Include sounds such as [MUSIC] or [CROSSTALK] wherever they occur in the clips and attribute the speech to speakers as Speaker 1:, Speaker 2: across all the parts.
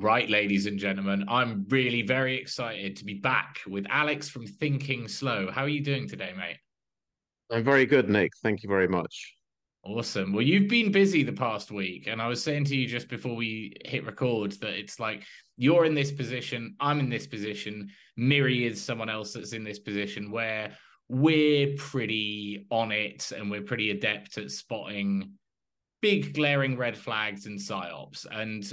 Speaker 1: Right, ladies and gentlemen, I'm really very excited to be back with Alex from Thinking Slow. How are you doing today, mate?
Speaker 2: I'm very good, Nick. Thank you very much.
Speaker 1: Awesome. Well, you've been busy the past week, and I was saying to you just before we hit record that it's like you're in this position, I'm in this position, Miri is someone else that's in this position where we're pretty on it and we're pretty adept at spotting big glaring red flags and psyops. And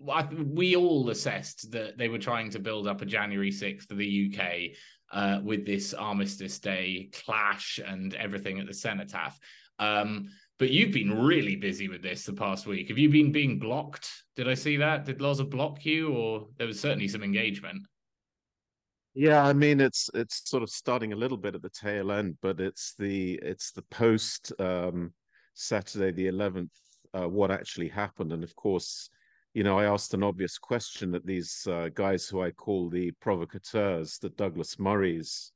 Speaker 1: we all assessed that they were trying to build up a January 6th for the UK uh, with this Armistice Day clash and everything at the Cenotaph. Um, but you've been really busy with this the past week. Have you been being blocked? Did I see that? Did Loza block you, or there was certainly some engagement?
Speaker 2: Yeah, I mean it's it's sort of starting a little bit at the tail end, but it's the it's the post um, Saturday the eleventh uh, what actually happened, and of course you know, I asked an obvious question that these uh, guys who I call the provocateurs, the Douglas Murrays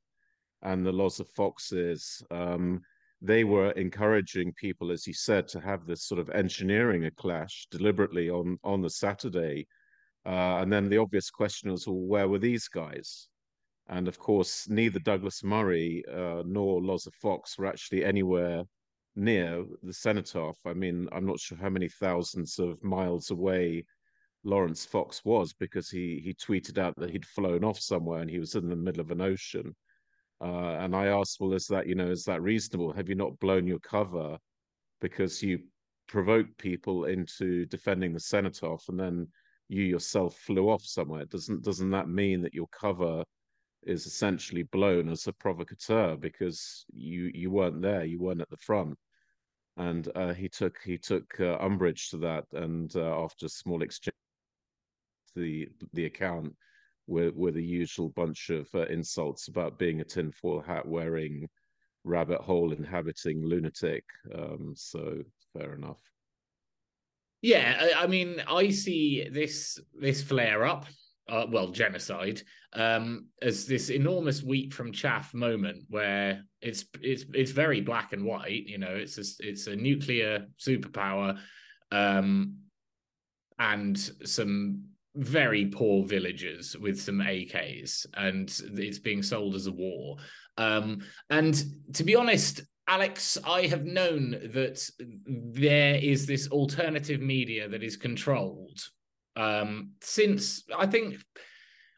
Speaker 2: and the Loza Foxes, um, they were encouraging people, as you said, to have this sort of engineering a clash deliberately on on the Saturday. Uh, and then the obvious question was, well, where were these guys? And of course, neither Douglas Murray uh, nor Loza Fox were actually anywhere near the cenotaph. I mean, I'm not sure how many thousands of miles away Lawrence Fox was because he he tweeted out that he'd flown off somewhere and he was in the middle of an ocean. Uh, and I asked, well, is that you know is that reasonable? Have you not blown your cover because you provoked people into defending the cenotaph and then you yourself flew off somewhere? Doesn't doesn't that mean that your cover is essentially blown as a provocateur because you you weren't there, you weren't at the front and uh, he took he took uh, umbrage to that, and uh, after a small exchange, the the account with with a usual bunch of uh, insults about being a tinfoil hat wearing, rabbit hole inhabiting lunatic. Um, so fair enough.
Speaker 1: Yeah, I mean, I see this this flare up uh, well, genocide, um, as this enormous wheat from chaff moment where it's it's it's very black and white. You know, it's a, it's a nuclear superpower, um, and some very poor villagers with some AKs, and it's being sold as a war. Um, and to be honest, Alex, I have known that there is this alternative media that is controlled um, since I think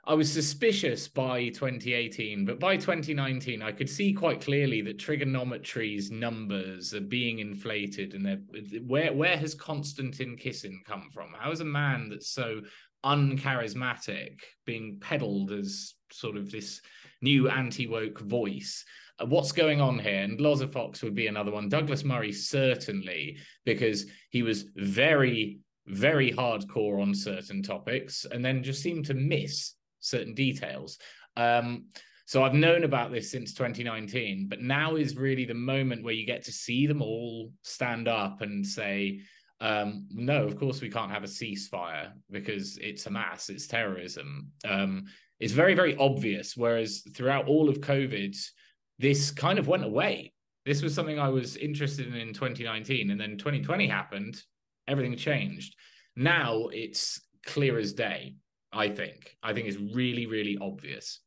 Speaker 1: I was suspicious by 2018, but by 2019, I could see quite clearly that Triggernometry's numbers are being inflated. And where where has Konstantin Kisin come from? How is a man that's so uncharismatic being peddled as sort of this new anti woke voice? Uh, what's going on here? And Loza Fox would be another one. Douglas Murray certainly, because he was very very hardcore on certain topics and then just seem to miss certain details. Um, so I've known about this since 2019, but now is really the moment where you get to see them all stand up and say, um, no, of course we can't have a ceasefire because it's Hamas, it's terrorism. Um, it's very, very obvious. Whereas throughout all of COVID, this kind of went away. This was something I was interested in in 2019, and then 2020 happened, everything mm-hmm. changed. Now it's clear as day. I think. I think it's really, really obvious.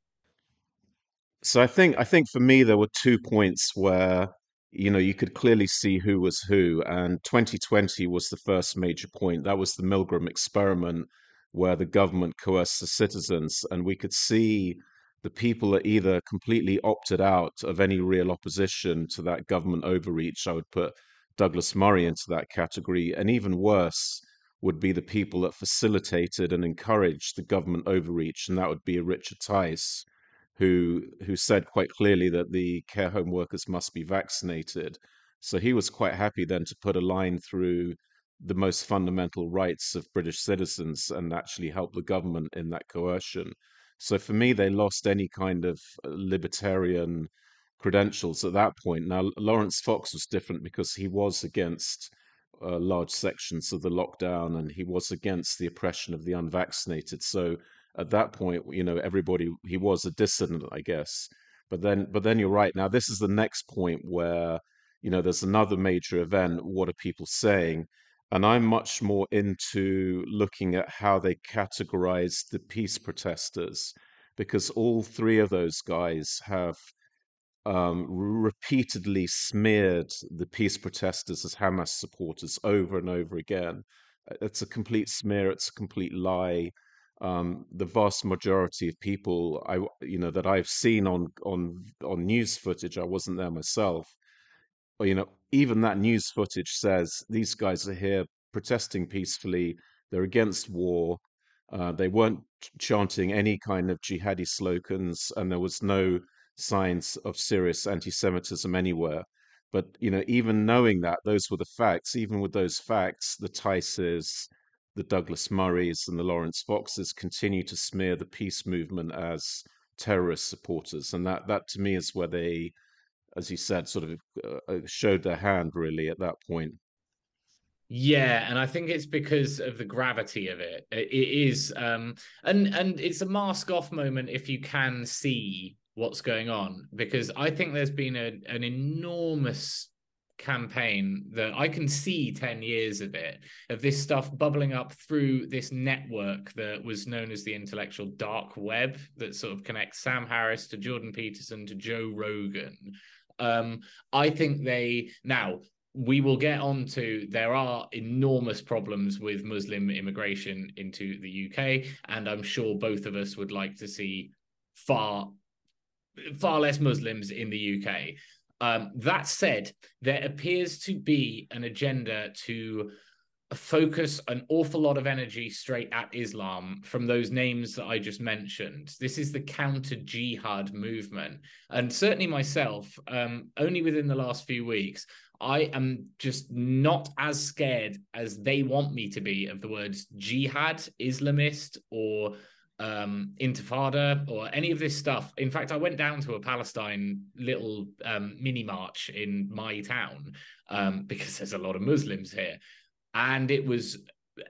Speaker 2: So I think I think for me there were two points where you know you could clearly see who was who, and 2020 was the first major point. That was the Milgram experiment where the government coerced the citizens, and we could see the people that either completely opted out of any real opposition to that government overreach. I would put Douglas Murray into that category, and even worse, would be the people that facilitated and encouraged the government overreach, and that would be Richard Tice, who who said quite clearly that the care home workers must be vaccinated. So he was quite happy then to put a line through the most fundamental rights of British citizens and actually help the government in that coercion. So for me, they lost any kind of uh, libertarian credentials at that point. Now, Lawrence Fox was different because he was against uh, large sections of the lockdown and he was against the oppression of the unvaccinated. So at that point, you know, everybody he was a dissident, I guess. But then, but then you're right. Now this is the next point where you know there's another major event. What are people saying? And I'm much more into looking at how they categorize the peace protesters, because all three of those guys have um, repeatedly smeared the peace protesters as Hamas supporters over and over again. It's a complete smear. It's a complete lie. Um, the vast majority of people I you know that I've seen on on on news footage, I wasn't there myself. You know, even that news footage says these guys are here protesting peacefully. They're against war. Uh, they weren't chanting any kind of jihadi slogans, and there was no signs of serious anti-Semitism anywhere. But you know, even knowing that, those were the facts. Even with those facts, the Tices, the Douglas Murrays, and the Lawrence Foxes continue to smear the peace movement as terrorist supporters, and that that to me is where they, as you said, sort of uh, uh showed their hand really at that point.
Speaker 1: Yeah, and I think it's because of the gravity of it. It is, um, and and it's a mask off moment if you can see what's going on because I think there's been a, an enormous campaign that I can see 10 years of it, of this stuff bubbling up through this network that was known as the intellectual dark web that sort of connects Sam Harris to Jordan Peterson to Joe Rogan. Um, I think they now we will get on to there are enormous problems with Muslim immigration into the UK, and I'm sure both of us would like to see far far less Muslims in the UK. Um, that said, there appears to be an agenda to focus an awful lot of energy straight at Islam from those names that I just mentioned. This is the counter jihad movement. And certainly myself, um, only within the last few weeks, I am just not as scared as they want me to be of the words jihad, Islamist, or um, Intifada or any of this stuff. In fact, I went down to a Palestine little um, mini march in my town um, [LAUGHS] because there's a lot of Muslims here. And it was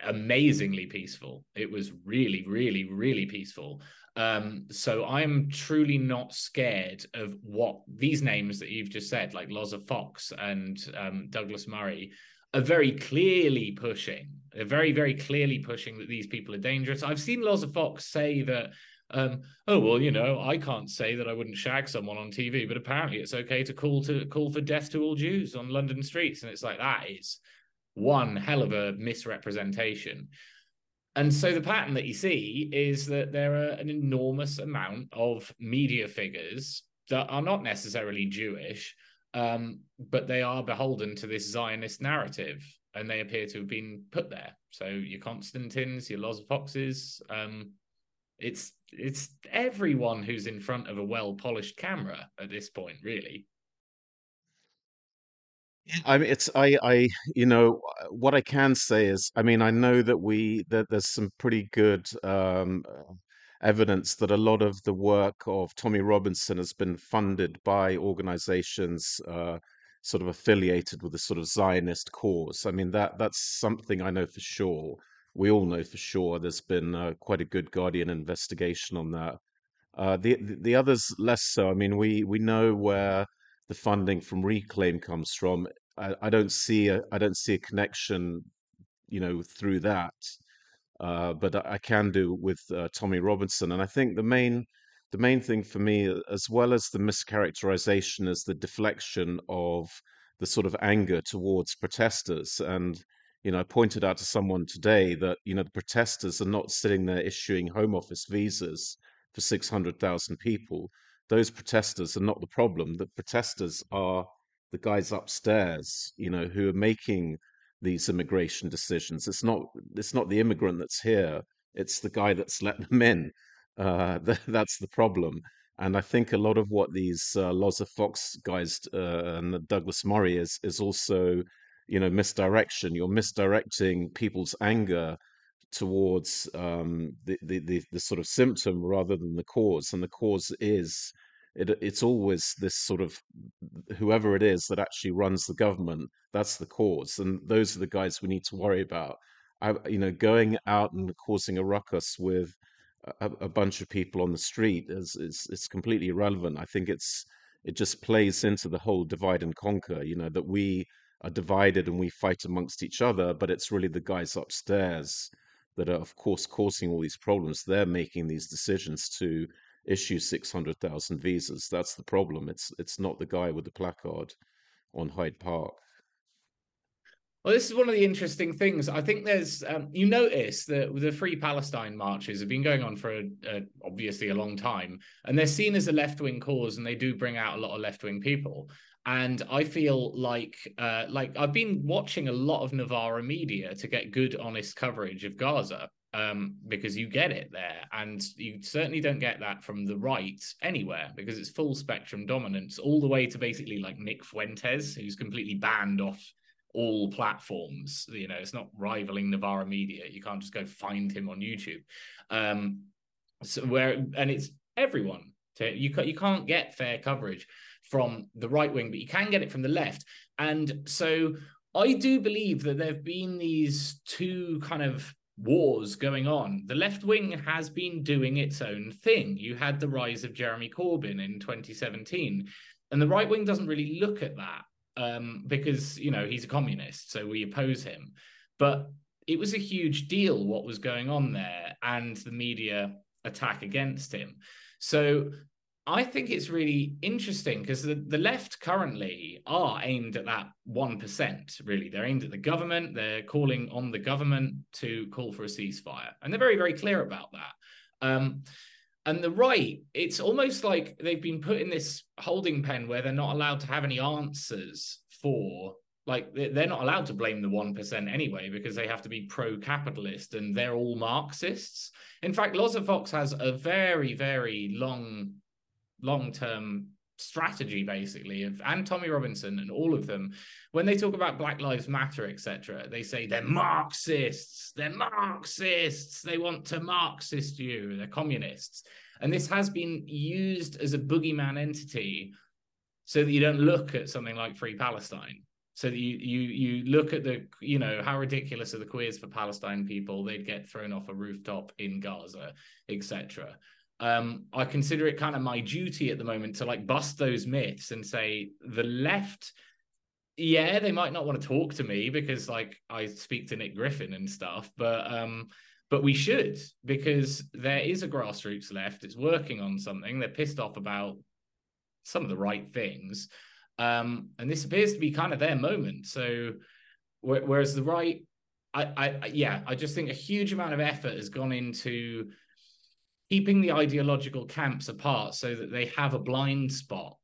Speaker 1: amazingly peaceful. It was really, really, really peaceful. Um, so I'm truly not scared of what these names that you've just said, like Loza Fox and um, Douglas Murray, are very clearly pushing. They're very, very clearly pushing that these people are dangerous. I've seen Loza Fox say that, um, oh well, you know, I can't say that I wouldn't shag someone on TV, but apparently it's okay to call to call for death to all Jews on London streets, and it's like that is one hell of a misrepresentation. And so the pattern that you see is that there are an enormous amount of media figures that are not necessarily Jewish um, but they are beholden to this Zionist narrative, and they appear to have been put there. So your Constantines, your Loza Foxes, um, it's it's everyone who's in front of a well polished camera at this point, really.
Speaker 2: I mean, it's I I you know what I can say is I mean I know that we that there's some pretty good um, evidence that a lot of the work of Tommy Robinson has been funded by organizations uh, sort of affiliated with the sort of Zionist cause. I mean, that that's something I know for sure. We all know for sure. There's been uh, quite a good Guardian investigation on that. Uh, the, the others less so. I mean, we we know where the funding from Reclaim comes from. I, I don't see a I don't see a connection, you know, through that uh, but I can do with uh, Tommy Robinson. And I think the main the main thing for me, as well as the mischaracterization, is the deflection of the sort of anger towards protesters. And you know, I pointed out to someone today that you know the protesters are not sitting there issuing Home Office visas for six hundred thousand people. Those protesters are not the problem. The protesters are the guys upstairs, you know, who are making these immigration decisions. It's not it's not the immigrant that's here; it's the guy that's let them in. Uh, [LAUGHS] that's the problem. And I think a lot of what these uh, Loza Fox guys uh, and Douglas Murray is is also, you know, misdirection. You're misdirecting people's anger towards um, the, the, the the sort of symptom rather than the cause, and the cause is it, it's always this sort of whoever it is that actually runs the government that's the cause and those are the guys we need to worry about I, you know going out and causing a ruckus with a, a bunch of people on the street is, is it's completely irrelevant i think it's it just plays into the whole divide and conquer you know that we are divided and we fight amongst each other, but it's really the guys upstairs that are, of course, causing all these problems. They're making these decisions to issue 600,000 visas. That's the problem. It's it's not the guy with the placard on Hyde Park.
Speaker 1: Well, this is one of the interesting things. I think there's, um, you notice that the Free Palestine marches have been going on for a, a, obviously a long time, and they're seen as a left wing cause, and they do bring out a lot of left wing people. And I feel like, uh, like I've been watching a lot of Novara media to get good, honest coverage of Gaza, um, because you get it there, and you certainly don't get that from the right anywhere because it's full spectrum dominance, all the way to basically like Nick Fuentes, who's completely banned off all platforms. You know, it's not rivaling Novara Media. You can't just go find him on YouTube. Um, so where and it's everyone. To, you you can't get fair coverage from the right wing, but you can get it from the left. And so I do believe that there have been these two kind of wars going on. The left wing has been doing its own thing. You had the rise of Jeremy Corbyn in 2017, and the right wing doesn't really look at that um, because you know he's a communist, so we oppose him. But it was a huge deal what was going on there, and the media attack against him. So I think it's really interesting because the, the left currently are aimed at that 1%, really. They're aimed at the government. They're calling on the government to call for a ceasefire. And they're very, very clear about that. Um, and the right, it's almost like they've been put in this holding pen where they're not allowed to have any answers for like they're not allowed to blame the 1% anyway because they have to be pro-capitalist and they're all marxists. In fact loza fox has a very very long long-term strategy basically of and tommy robinson and all of them when they talk about black lives matter etc they say they're marxists they're marxists they want to marxist you they're communists. And this has been used as a boogeyman entity so that you don't look at something like free palestine. So that you you you look at the you know how ridiculous are the queers for palestine people they'd get thrown off a rooftop in gaza etc um, I consider it kind of my duty at the moment to like bust those myths and say the left, yeah, they might not want to talk to me because like I speak to Nick Griffin and stuff, but um, but we should because there is a grassroots left. It's working on something. They're pissed off about some of the right things, um, and this appears to be kind of their moment. So, whereas the right, I, I, yeah, I just think a huge amount of effort has gone into keeping the ideological camps apart so that they have a blind spot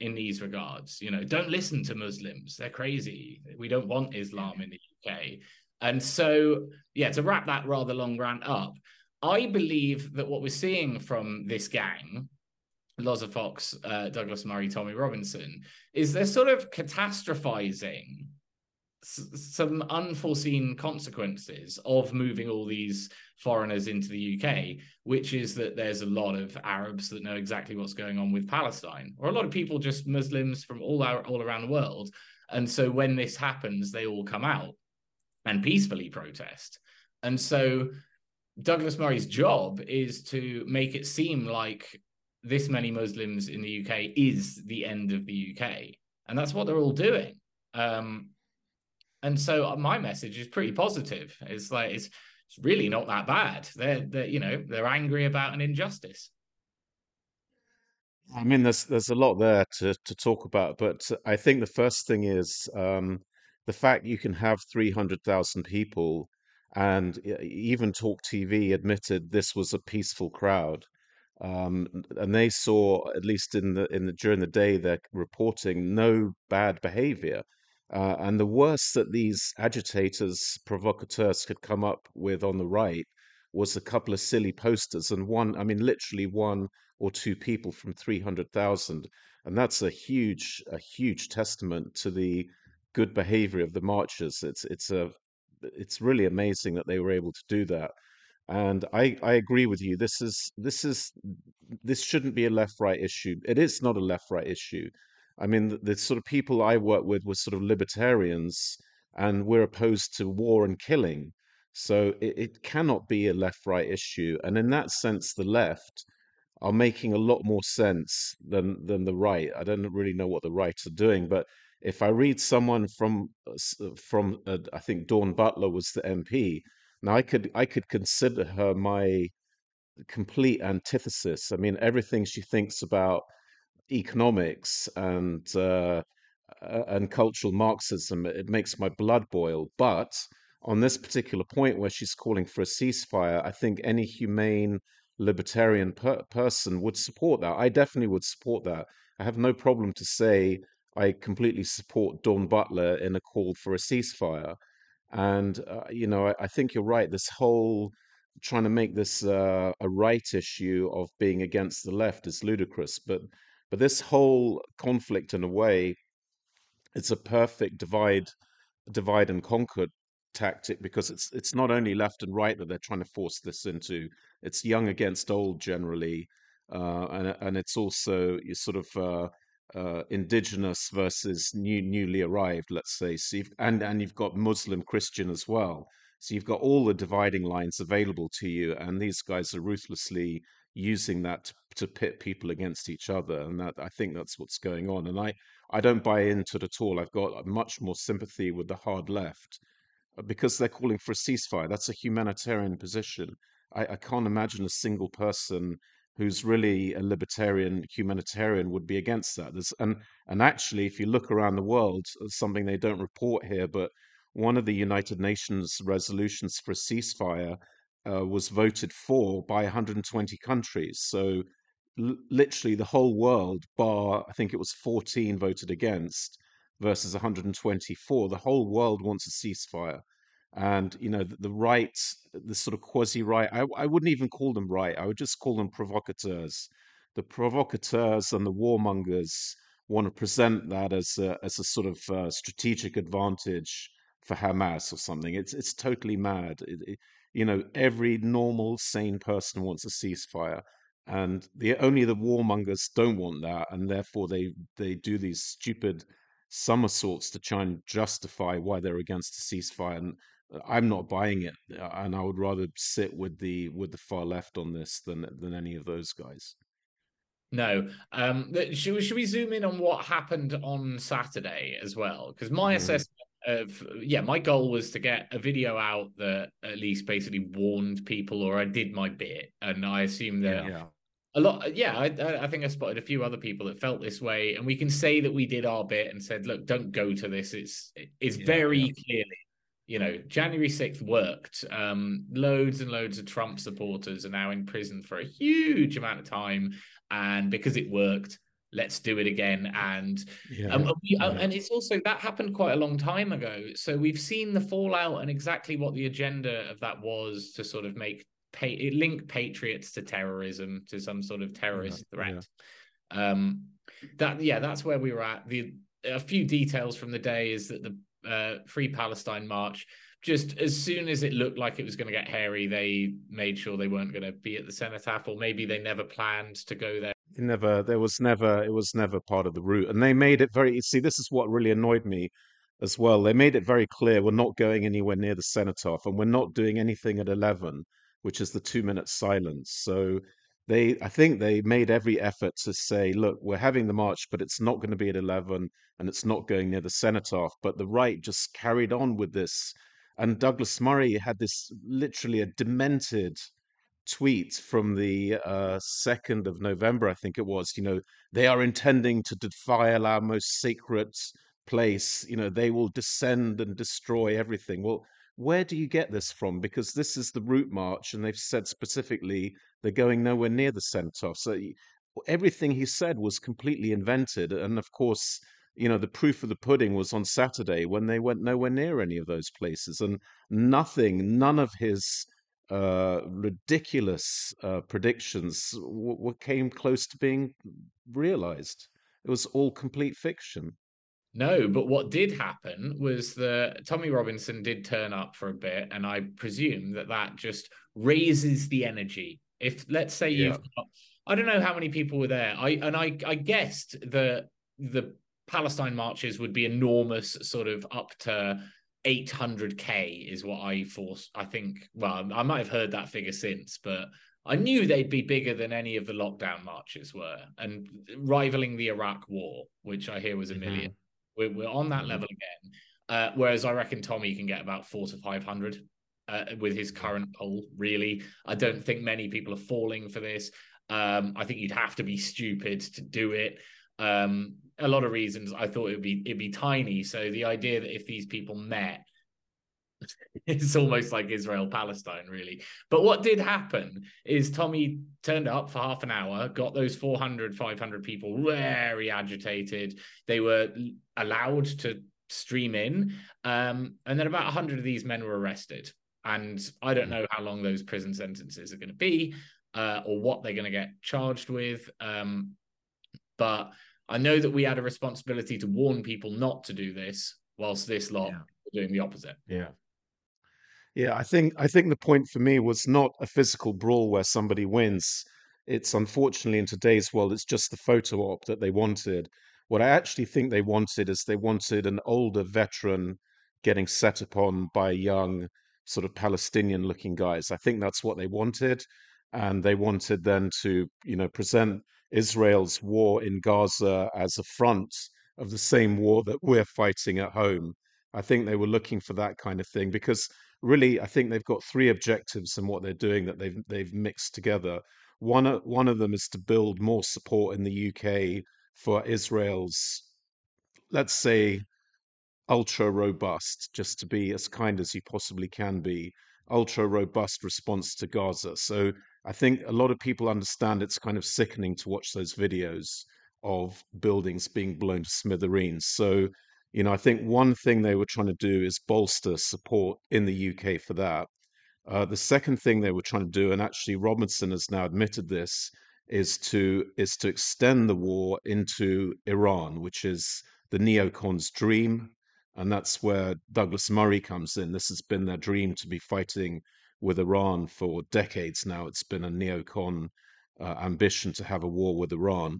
Speaker 1: in these regards. You know, don't listen to Muslims; they're crazy. We don't want Islam in the UK. And so, yeah, to wrap that rather long rant up, I believe that what we're seeing from this gang, Loza Fox, uh, Douglas Murray, Tommy Robinson, is they're sort of catastrophizing some unforeseen consequences of moving all these foreigners into the UK, which is that there's a lot of Arabs that know exactly what's going on with Palestine, or a lot of people just Muslims from all our, all around the world. And so when this happens, they all come out and peacefully protest. And so Douglas Murray's job is to make it seem like this many Muslims in the UK is the end of the UK. And that's what they're all doing. Um, and so uh, my message is pretty positive. It's like it's it's really not that bad. They're they you know they're angry about an injustice.
Speaker 2: I mean, there's there's a lot there to to talk about, but I think the first thing is um, the fact you can have three hundred thousand people, and even Talk TV admitted this was a peaceful crowd, um, and they saw at least in the in the during the day they're reporting no bad behavior. Uh, and the worst that these agitators, provocateurs could come up with on the right was a couple of silly posters and one, I mean, literally one or two people from 300,000. And that's a huge, a huge testament to the good behavior of the marchers. It's, it's a, it's really amazing that they were able to do that. And I, I agree with you. This is, this is, this shouldn't be a left-right issue. It is not a left-right issue. I mean, the, the, sort of people I work with were sort of libertarians, and we're opposed to war and killing. So it, it cannot be a left right issue. And in that sense, the left are making a lot more sense than than the right. I don't really know what the right are doing, but if I read someone from from uh, I think Dawn Butler was the MP. Now I could I could consider her my complete antithesis. I mean, everything she thinks about economics and uh, and cultural Marxism, it makes my blood boil. But on this particular point, where she's calling for a ceasefire, I think any humane libertarian per- person would support that. I definitely would support that. I have no problem to say I completely support Dawn Butler in a call for a ceasefire. And, uh, you know, I, I, think you're right. This whole trying to make this uh, a right issue of being against the left is ludicrous. But, but this whole conflict, in a way, it's a perfect divide, divide and conquer tactic because it's it's not only left and right that they're trying to force this into. It's young against old generally, uh, and and it's also you sort of uh, uh, indigenous versus new newly arrived, let's say. So and and you've got Muslim Christian as well. So you've got all the dividing lines available to you, and these guys are ruthlessly using that to, pit people against each other, and that I think that's what's going on. And I I don't buy into it at all. I've got much more sympathy with the hard left uh, because they're calling for a ceasefire. That's a humanitarian position. I, I can't imagine a single person who's really a libertarian humanitarian would be against that. There's, and and actually, if you look around the world, uh, something they don't report here, but one of the United Nations resolutions for a ceasefire uh, was voted for by 120 countries. So literally the whole world, bar I think it was 14 voted against versus 124. The whole world wants a ceasefire, and you know the, the right, the sort of quasi right. I, I wouldn't even call them right. I would just call them provocateurs. The provocateurs and the warmongers want to present that as a, as a sort of uh, strategic advantage for Hamas or something. It's it's totally mad. It, it, you know, every normal, sane person wants a ceasefire and the only the warmongers don't want that, and therefore they they do these stupid somersaults to try and justify why they're against a ceasefire. And uh, I'm not buying it, uh, and I would rather sit with the with the far left on this than than any of those guys.
Speaker 1: No. Um, should, should we zoom in on what happened on Saturday as well? Because my mm. assessment of yeah, my goal was to get a video out that at least basically warned people, or I did my bit, and I assume that yeah. A lot yeah I, I think i spotted a few other people that felt this way and we can say that we did our bit and said look don't go to this. It's it's yeah, very yeah. clearly you know january 6th worked. Um loads and loads of trump supporters are now in prison for a huge amount of time and because it worked let's do it again and yeah, um, we, uh, yeah. and it's also that happened quite a long time ago so we've seen the fallout and exactly what the agenda of that was to sort of make pay, link patriots to terrorism to some sort of terrorist yeah, threat. Yeah. Um, that yeah, that's where we were at. The a few details from the day is that the uh, Free Palestine March just as soon as it looked like it was going to get hairy, they made sure they weren't going to be at the cenotaph, or maybe they never planned to go there.
Speaker 2: Never, there was never, it was never part of the route, and they made it very. See, this is what really annoyed me as well. They made it very clear we're not going anywhere near the cenotaph, and we're not doing anything at eleven which is the two minute silence. So they, I think they made every effort to say, look, we're having the march, but it's not going to be at 11 and it's not going near the cenotaph. But the right just carried on with this. And Douglas Murray had this literally a demented tweet from the uh, 2nd of November, I think it was. You know, they are intending to defile our most sacred place. You know, they will descend and destroy everything. Well, where do you get this from? Because this is the route march, and they've said specifically they're going nowhere near the cenotaph. So everything he said was completely invented. And of course, you know, the proof of the pudding was on Saturday when they went nowhere near any of those places. And nothing, none of his uh, ridiculous uh, predictions w- w- came close to being realized. It was all complete fiction.
Speaker 1: No, but what did happen was that Tommy Robinson did turn up for a bit, and I presume that that just raises the energy. If let's say yeah. you've got, I don't know how many people were there. I and I I guessed that the Palestine marches would be enormous, sort of up to 800k is what I forced. I think. Well, I might have heard that figure since, but I knew they'd be bigger than any of the lockdown marches were, and rivaling the Iraq War, which I hear was a 1000000 mm-hmm We're, we're on that mm-hmm. level again. Uh, whereas I reckon Tommy can get about four to 500 uh, with his current poll, really. I don't think many people are falling for this. Um, I think you'd have to be stupid to do it. Um, a lot of reasons I thought it'd be it'd be tiny. So the idea that if these people met, [LAUGHS] it's almost like Israel Palestine, really. But what did happen is Tommy turned up for half an hour, got those 400, 500 people very agitated. They were allowed to stream in. Um, and then about 100 of these men were arrested. And I don't know how long those prison sentences are going to be uh, or what they're going to get charged with. Um, but I know that we had a responsibility to warn people not to do this, whilst this lot yeah. doing the opposite.
Speaker 2: Yeah. Yeah, I think I think the point for me was not a physical brawl where somebody wins. It's unfortunately in today's world, it's just the photo op that they wanted. What I actually think they wanted is they wanted an older veteran getting set upon by young, sort of Palestinian looking guys. I think that's what they wanted. And they wanted then to, you know, present Israel's war in Gaza as a front of the same war that we're fighting at home. I think they were looking for that kind of thing because really I think they've got three objectives in what they're doing that they've they've mixed together. One uh, one of them is to build more support in the UK for Israel's, let's say, ultra robust, just to be as kind as you possibly can be, ultra robust response to Gaza. So I think a lot of people understand it's kind of sickening to watch those videos of buildings being blown to smithereens. So, you know, I think one thing they were trying to do is bolster support in the UK for that. Uh, the second thing they were trying to do, and actually Robinson has now admitted this, is to is to extend the war into Iran, which is the neocons' dream, and that's where Douglas Murray comes in. This has been their dream to be fighting with Iran for decades now. It's been a neocon uh, ambition to have a war with Iran,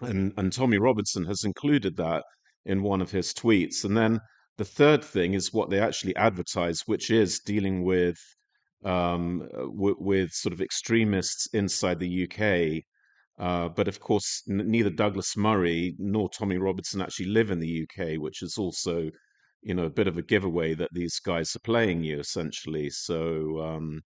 Speaker 2: and and Tommy Robinson has included that in one of his tweets. And then the third thing is what they actually advertise, which is dealing with um, w- with sort of extremists inside the UK. Uh, but of course, n- neither Douglas Murray nor Tommy Robinson actually live in the UK, which is also, you know, a bit of a giveaway that these guys are playing you essentially. So um,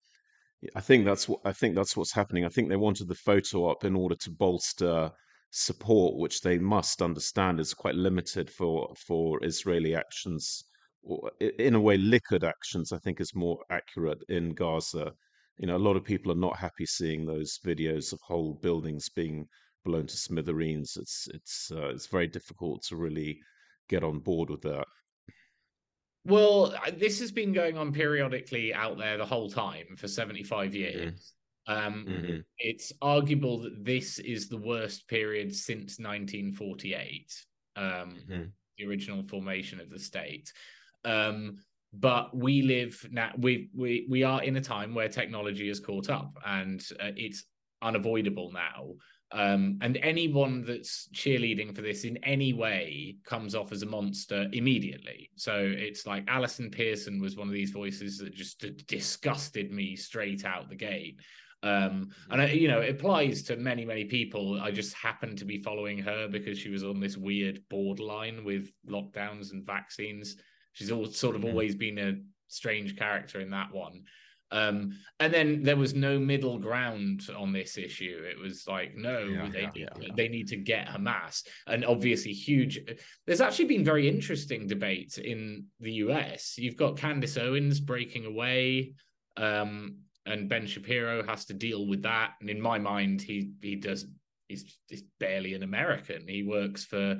Speaker 2: I think that's what I think that's what's happening. I think they wanted the photo op in order to bolster support, which they must understand is quite limited for for Israeli actions in a way, Likud actions, I think, is more accurate in Gaza. You know, a lot of people are not happy seeing those videos of whole buildings being blown to smithereens. It's it's uh, it's very difficult to really get on board with that.
Speaker 1: Well, this has been going on periodically out there the whole time for 75 mm-hmm. years. Mm. Um, mm-hmm. It's arguable that this is the worst period since 1948, um, mm-hmm. the original formation of the state. Um, but we live now. We we we are in a time where technology has caught up, and uh, it's unavoidable now. Um, and anyone that's cheerleading for this in any way comes off as a monster immediately. So it's like Allison Pearson was one of these voices that just disgusted me straight out the gate. Um, and I, you know, it applies to many, many people. I just happened to be following her because she was on this weird borderline with lockdowns and vaccines. She's all, sort of mm-hmm. always been a strange character in that one. Um, and then there was no middle ground on this issue. It was like, no, yeah, they, yeah, yeah, they need to get Hamas. And obviously, huge. There's actually been very interesting debates in the US. You've got Candace Owens breaking away, um, and Ben Shapiro has to deal with that. And in my mind, he he does. He's, he's barely an American. He works for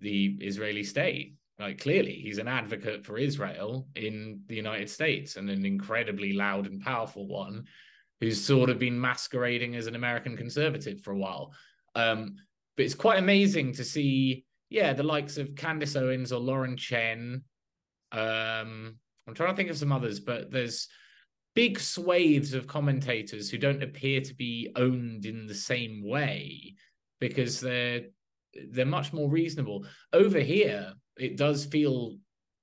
Speaker 1: the Israeli state. Like clearly, he's an advocate for Israel in the United States and an incredibly loud and powerful one who's sort of been masquerading as an American conservative for a while. Um, but it's quite amazing to see, yeah, the likes of Candace Owens or Lauren Chen. Um, I'm trying to think of some others, but there's big swathes of commentators who don't appear to be owned in the same way because they're they're much more reasonable. Over here, it does feel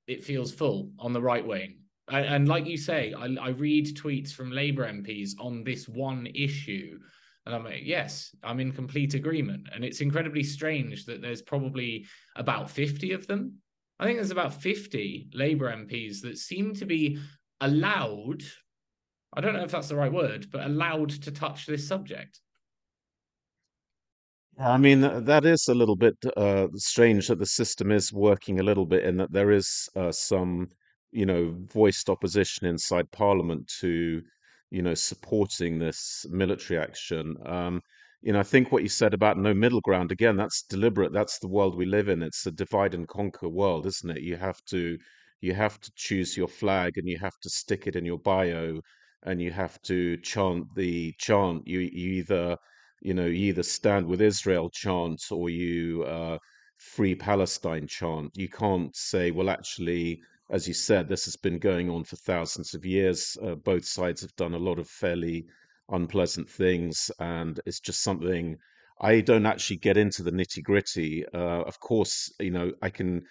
Speaker 1: it feels full on the right wing. And, and like you say, I, I read tweets from Labour MPs on this one issue And I'm like, yes, I'm in complete agreement. And it's incredibly strange that there's probably about 50 of them. I think there's about 50 Labour MPs that seem to be allowed, I don't know if that's the right word, but allowed to touch this subject.
Speaker 2: I mean, that is a little bit uh, strange that the system is working a little bit in that there is uh, some, you know, voiced opposition inside Parliament to, you know, supporting this military action. Um, you know, I think what you said about no middle ground, again, that's deliberate. That's the world we live in. It's a divide and conquer world, isn't it? You have to you have to choose your flag and you have to stick it in your bio and you have to chant the chant. You you either you know you either stand with Israel chant or you uh, free Palestine chant. You can't say, well, actually, as you said, this has been going on for thousands of years. Uh, both sides have done a lot of fairly unpleasant things, and it's just something I don't actually get into the nitty gritty. Uh, of course, you know, I can.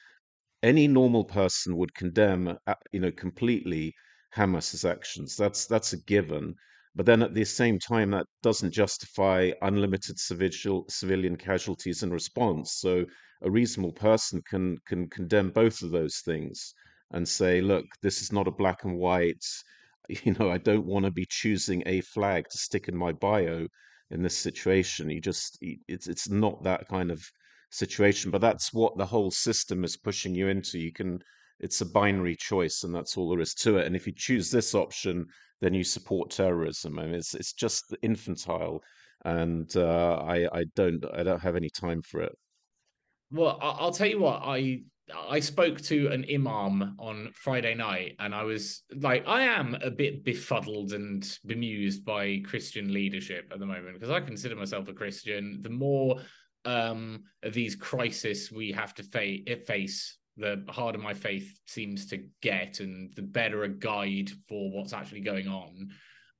Speaker 2: Any normal person would condemn, uh, you know, completely Hamas's actions. That's that's a given. But then at the same time, that doesn't justify unlimited civil, civilian casualties in response. So a reasonable person can can condemn both of those things and say, look, this is not a black and white. [LAUGHS] You know, I don't want to be choosing a flag to stick in my bio in this situation. You just it's it's not that kind of situation. But that's what the whole system is pushing you into. You can it's a binary choice, and that's all there is to it. And if you choose this option, then you support terrorism. I mean, it's it's just infantile, and uh, I I don't I don't have any time for it.
Speaker 1: Well, I'll tell you what I I spoke to an imam on Friday night, and I was like, I am a bit befuddled and bemused by Christian leadership at the moment because I consider myself a Christian. The more um, these crises we have to fa- face the harder my faith seems to get and the better a guide for what's actually going on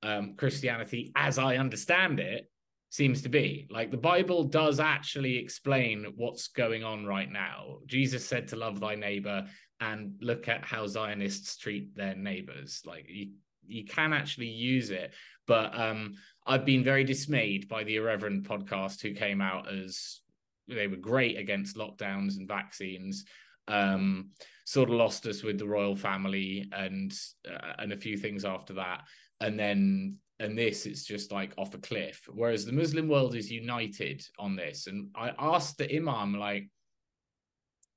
Speaker 1: um, christianity as i understand it seems to be. Like the bible does actually explain what's going on right now. Jesus said to love thy neighbor and look at how zionists treat their neighbors. Like you, you can actually use it but um, i've been very dismayed by the Irreverend podcast who came out as they were great against lockdowns and vaccines um, sort of lost us with the royal family and uh, and a few things after that, and then and this it's just like off a cliff. Whereas the Muslim world is united on this, and I asked the imam like.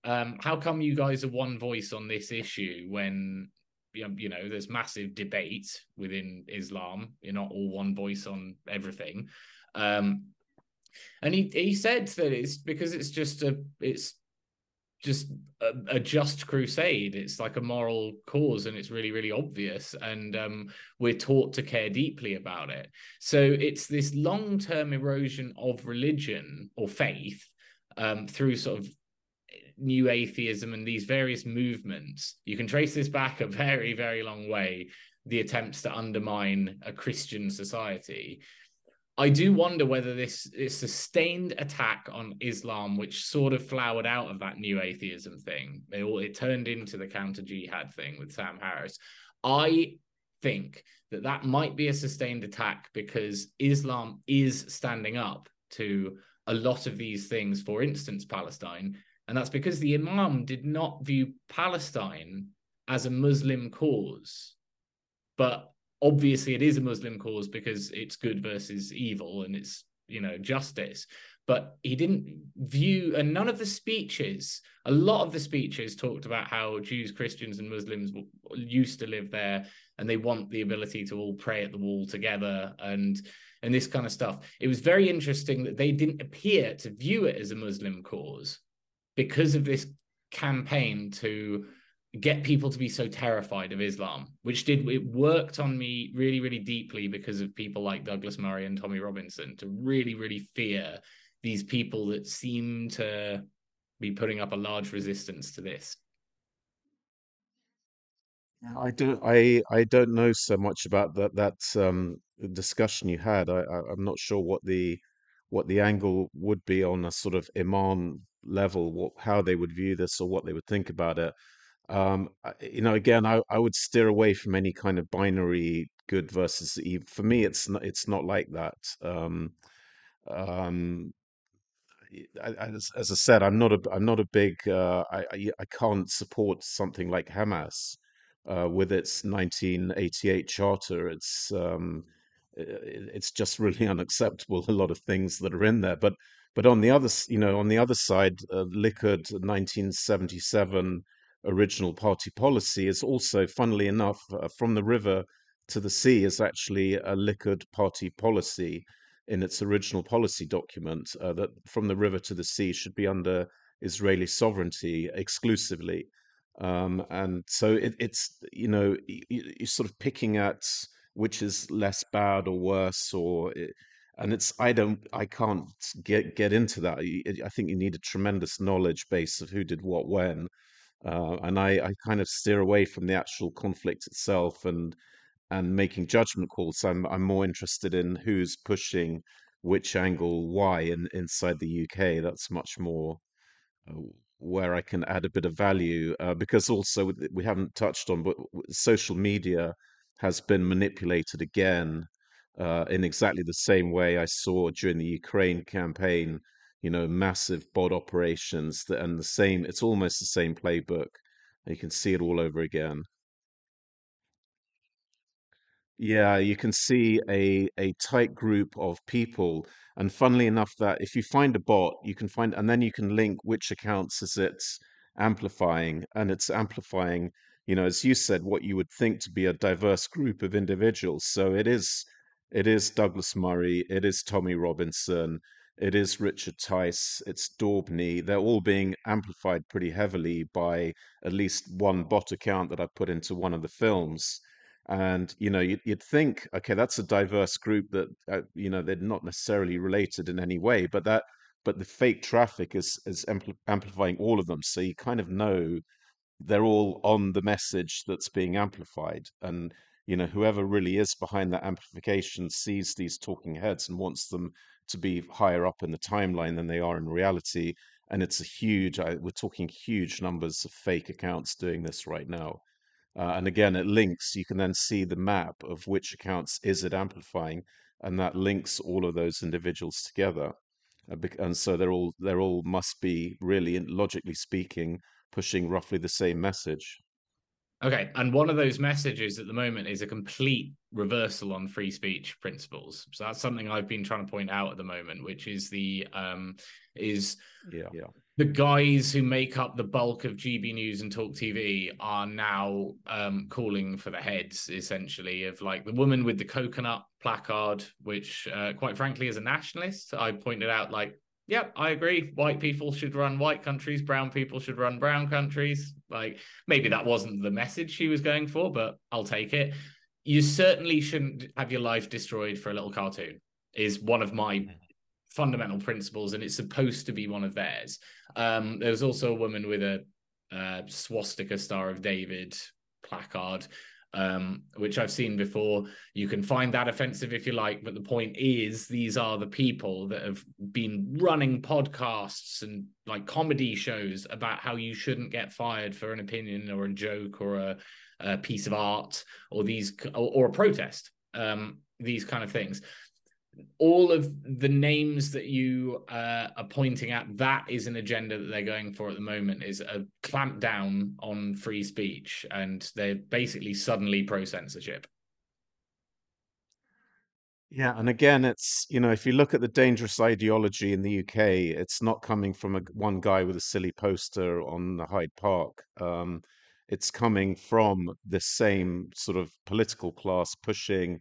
Speaker 1: Um, how come you guys are one voice on this issue when you know there's massive debate within Islam. You're not all one voice on everything. Um, and he he said that it's because it's just a it's just a, a, just crusade. It's like a moral cause, and it's really, really obvious. And um, we're taught to care deeply about it. So it's this long-term erosion of religion or faith um, through sort of new atheism and these various movements. You can trace this back a very, very long way. The attempts to undermine a Christian society I do wonder whether this, this sustained attack on Islam, which sort of flowered out of that new atheism thing, it, all, it turned into the counter jihad thing with Sam Harris. I think that that might be a sustained attack because Islam is standing up to a lot of these things. For instance, Palestine, and that's because the Imam did not view Palestine as a Muslim cause, but obviously it is a Muslim cause because it's good versus evil and it's you know justice. But he didn't view and none of the speeches a lot of the speeches talked about how jews christians and muslims used to live there and they want the ability to all pray at the wall together and and this kind of stuff. It was very interesting that they didn't appear to view it as a muslim cause because of this campaign to get people to be so terrified of Islam, which did it worked on me really, really deeply because of people like Douglas Murray and Tommy Robinson to really, really fear these people that seem to be putting up a large resistance to this.
Speaker 2: I don't. I I don't know so much about that that um, discussion you had. I, I I'm not sure what the what the angle would be on a sort of imam level, what how they would view this or what they would think about it. Um, you know, again, I, I would steer away from any kind of binary good versus evil. For me, it's not, it's not like that. Um, um, as, as I said, I'm not a I'm not a big uh, I, I, I can't support something like Hamas uh, with its 1988 charter. It's um, it's just [LAUGHS] really unacceptable. A lot of things that are in there, but but on the other you know on the other side, uh, Likud 1977 original party policy is also, funnily enough, uh, from the river to the sea is actually a Likud party policy in its original policy document uh, that from the river to the sea should be under Israeli sovereignty exclusively. Um, and so it, it's, you know, you, are sort of picking at which is less bad or worse or. It, and it's I don't I can't get get into that. I think you need a tremendous knowledge base of who did what when, uh, and I, I kind of steer away from the actual conflict itself and and making judgment calls. I'm I'm more interested in who's pushing which angle why in inside the UK. That's much more uh, where I can add a bit of value uh, because also we haven't touched on, but social media has been manipulated again uh, in exactly the same way I saw during the Ukraine campaign. You know, massive bot operations that, and the same. It's almost the same playbook. You can see it all over again. Yeah, you can see a a tight group of people, and funnily enough, that if you find a bot, you can find, and then you can link which accounts is it's amplifying, and it's amplifying, you know, as you said, what you would think to be a diverse group of individuals. So it is, it is Douglas Murray, it is Tommy Robinson, it is Richard Tice, it's Daubney. They're all being amplified pretty heavily by at least one bot account that I put into one of the films and you know you'd, you'd think okay that's a diverse group that uh, you know they're not necessarily related in any way but that but the fake traffic is is ampl- amplifying all of them so you kind of know they're all on the message that's being amplified and you know whoever really is behind that amplification sees these talking heads and wants them to be higher up in the timeline than they are in reality and it's a huge we're talking huge numbers of fake accounts doing this right now uh, and again, it links, you can then see the map of which accounts is it amplifying, and that links all of those individuals together. Uh, and so they're all they're all must be really, logically speaking, pushing roughly the same message.
Speaker 1: Okay, and one of those messages at the moment is a complete reversal on free speech principles. So that's something I've been trying to point out at the moment, which is the um is
Speaker 2: yeah, yeah.
Speaker 1: the guys who make up the bulk of GB News and Talk TV are now um, calling for the heads, essentially, of like the woman with the coconut placard, which, uh, quite frankly, as a nationalist, I pointed out, like, yep, I agree. White people should run white countries, brown people should run brown countries. Like, maybe that wasn't the message she was going for, but I'll take it. You certainly shouldn't have your life destroyed for a little cartoon, is one of my mm fundamental principles, and it's supposed to be one of theirs. Um, there was also a woman with a uh, swastika Star of David placard, um, which I've seen before. You can find that offensive if you like, but the point is, these are the people that have been running podcasts and like comedy shows about how you shouldn't get fired for an opinion or a joke or a, a piece of art or these or, or a protest. Um, these kind of things all of the names that you uh, are pointing at that is an agenda that they're going for at the moment is a clamp down on free speech and they're basically suddenly pro censorship
Speaker 2: yeah and again it's you know if you look at the dangerous ideology in the uk it's not coming from a, one guy with a silly poster on the hyde park. Um, it's coming from the same sort of political class pushing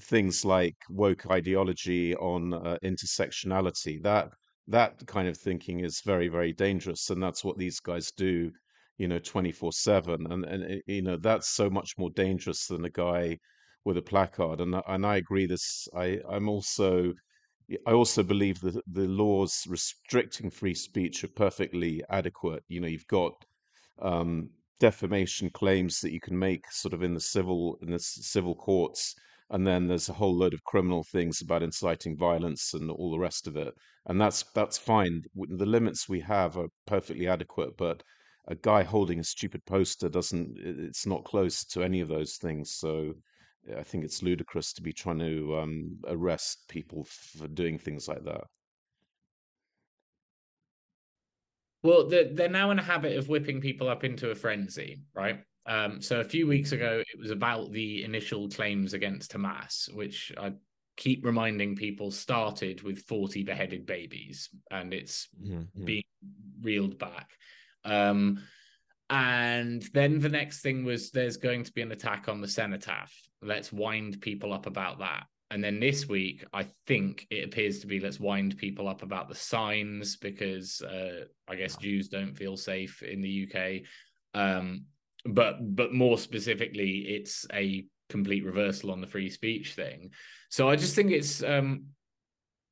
Speaker 2: things like woke ideology on uh, intersectionality that that kind of thinking is very very dangerous and that's what these guys do you know 24 7 and and eh, you know that's so much more dangerous than a guy with a placard and and I agree this I I'm also I also believe that the laws restricting free speech are perfectly adequate you know you've got um, defamation claims that you can make sort of in the civil in the civil courts and then there's a whole load of criminal things about inciting violence and all the rest of it and that's that's fine the limits we have are perfectly adequate but a guy holding a stupid poster doesn't it's not close to any of those things so I think it's ludicrous to be trying to um, arrest people for doing things like that.
Speaker 1: Well, they're, they're now in a habit of whipping people up into a frenzy, right? Um, so a few weeks ago, it was about the initial claims against Hamas, which I keep reminding people started with 40 beheaded babies and it's mm-hmm. being reeled back. Um, and then the next thing was there's going to be an attack on the cenotaph. Let's wind people up about that. And then this week, I think it appears to be let's wind people up about the signs because uh, I guess Jews don't feel safe in the UK. Um, but but more specifically, it's a complete reversal on the free speech thing. So I just think it's um,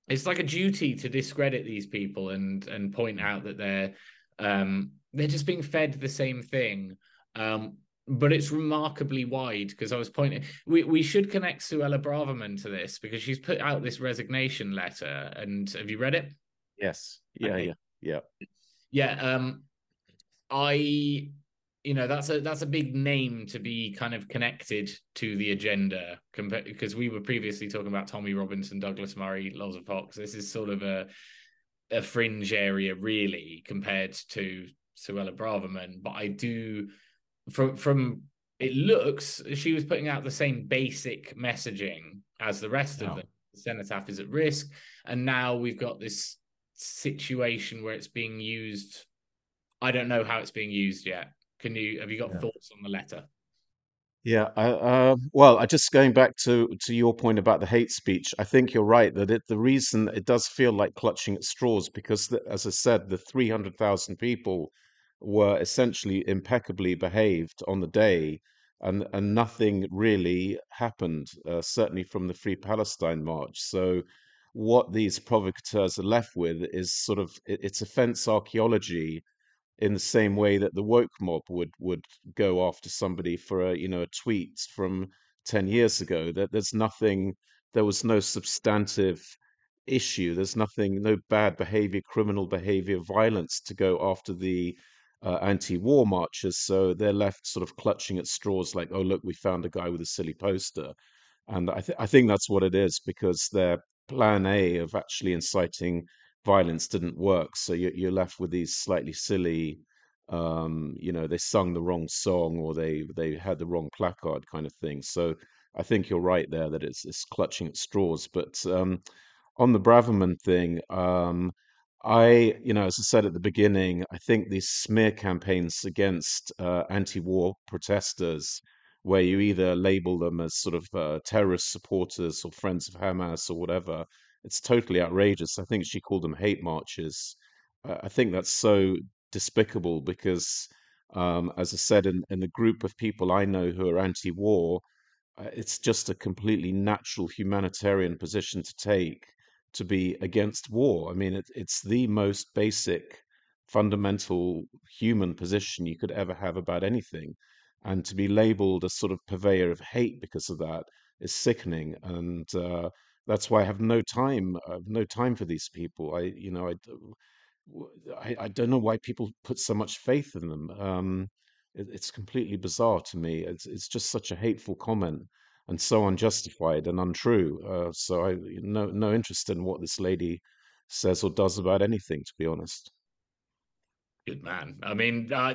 Speaker 1: it's like a duty to discredit these people and and point out that they're um, they're just being fed the same thing. Um, but it's remarkably wide because I was pointing. We we should connect Suella Braverman to this because she's put out this resignation letter. And have you read it?
Speaker 2: Yes. Yeah. Okay. Yeah. Yeah.
Speaker 1: Yeah. Um, I, you know, that's a that's a big name to be kind of connected to the agenda compared because we were previously talking about Tommy Robinson, Douglas Murray, Loza Fox. This is sort of a a fringe area really compared to Suella Braverman, but I do from from it looks she was putting out the same basic messaging as the rest of them. The cenotaph is at risk, and now we've got this situation where it's being used. I don't know how it's being used yet. Can you have you got yeah. thoughts on the letter?
Speaker 2: Yeah, uh, well, I just going back to to your point about the hate speech. I think you're right that it the reason it does feel like clutching at straws because, the, as I said, the three hundred thousand people were essentially impeccably behaved on the day, and and nothing really happened. Uh, certainly from the Free Palestine March. So, what these provocateurs are left with is sort of it, it's offense archaeology in the same way that the woke mob would would go after somebody for a you know a tweet from 10 years ago that there's nothing there was no substantive issue there's nothing no bad behavior criminal behavior violence to go after the uh, anti-war marchers so they're left sort of clutching at straws like oh look we found a guy with a silly poster. And i, th- I think that's what it is because their plan a of actually inciting violence didn't work. So you're, you're left with these slightly silly, um, you know, they sung the wrong song or they they had the wrong placard kind of thing. So I think you're right there that it's it's clutching at straws. But um, on the Braverman thing, um, I, you know, as I said at the beginning, I think these smear campaigns against uh, anti-war protesters, where you either label them as sort of uh, terrorist supporters or friends of Hamas or whatever, it's totally outrageous. I think she called them hate marches. Uh, I think that's so despicable because, um, as I said, in, in the group of people I know who are anti war, uh, it's just a completely natural humanitarian position to take to be against war. I mean, it, it's the most basic, fundamental human position you could ever have about anything. And to be labeled a sort of purveyor of hate because of that is sickening. And uh, that's why I have no time. I have no time for these people. I, you know, I, I, I don't know why people put so much faith in them. Um, it, it's completely bizarre to me. It's it's just such a hateful comment and so unjustified and untrue. Uh, so I no no interest in what this lady says or does about anything, to be honest.
Speaker 1: Good man. I mean, [LAUGHS] I,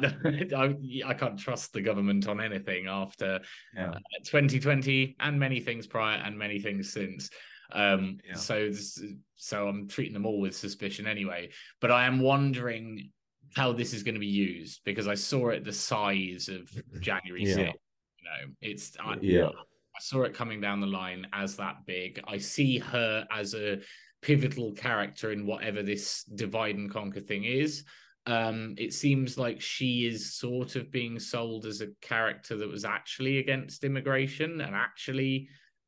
Speaker 1: I, I can't trust the government on anything after yeah. uh, 2020 and many things prior and many things since. Um, yeah. So, this, so I'm treating them all with suspicion anyway. But I am wondering how this is going to be used because I saw it the size of January yeah. 6th. You know, it's I, yeah. I saw it coming down the line as that big. I see her as a pivotal character in whatever this divide and conquer thing is. Um, it seems like she is sort of being sold as a character that was actually against immigration and actually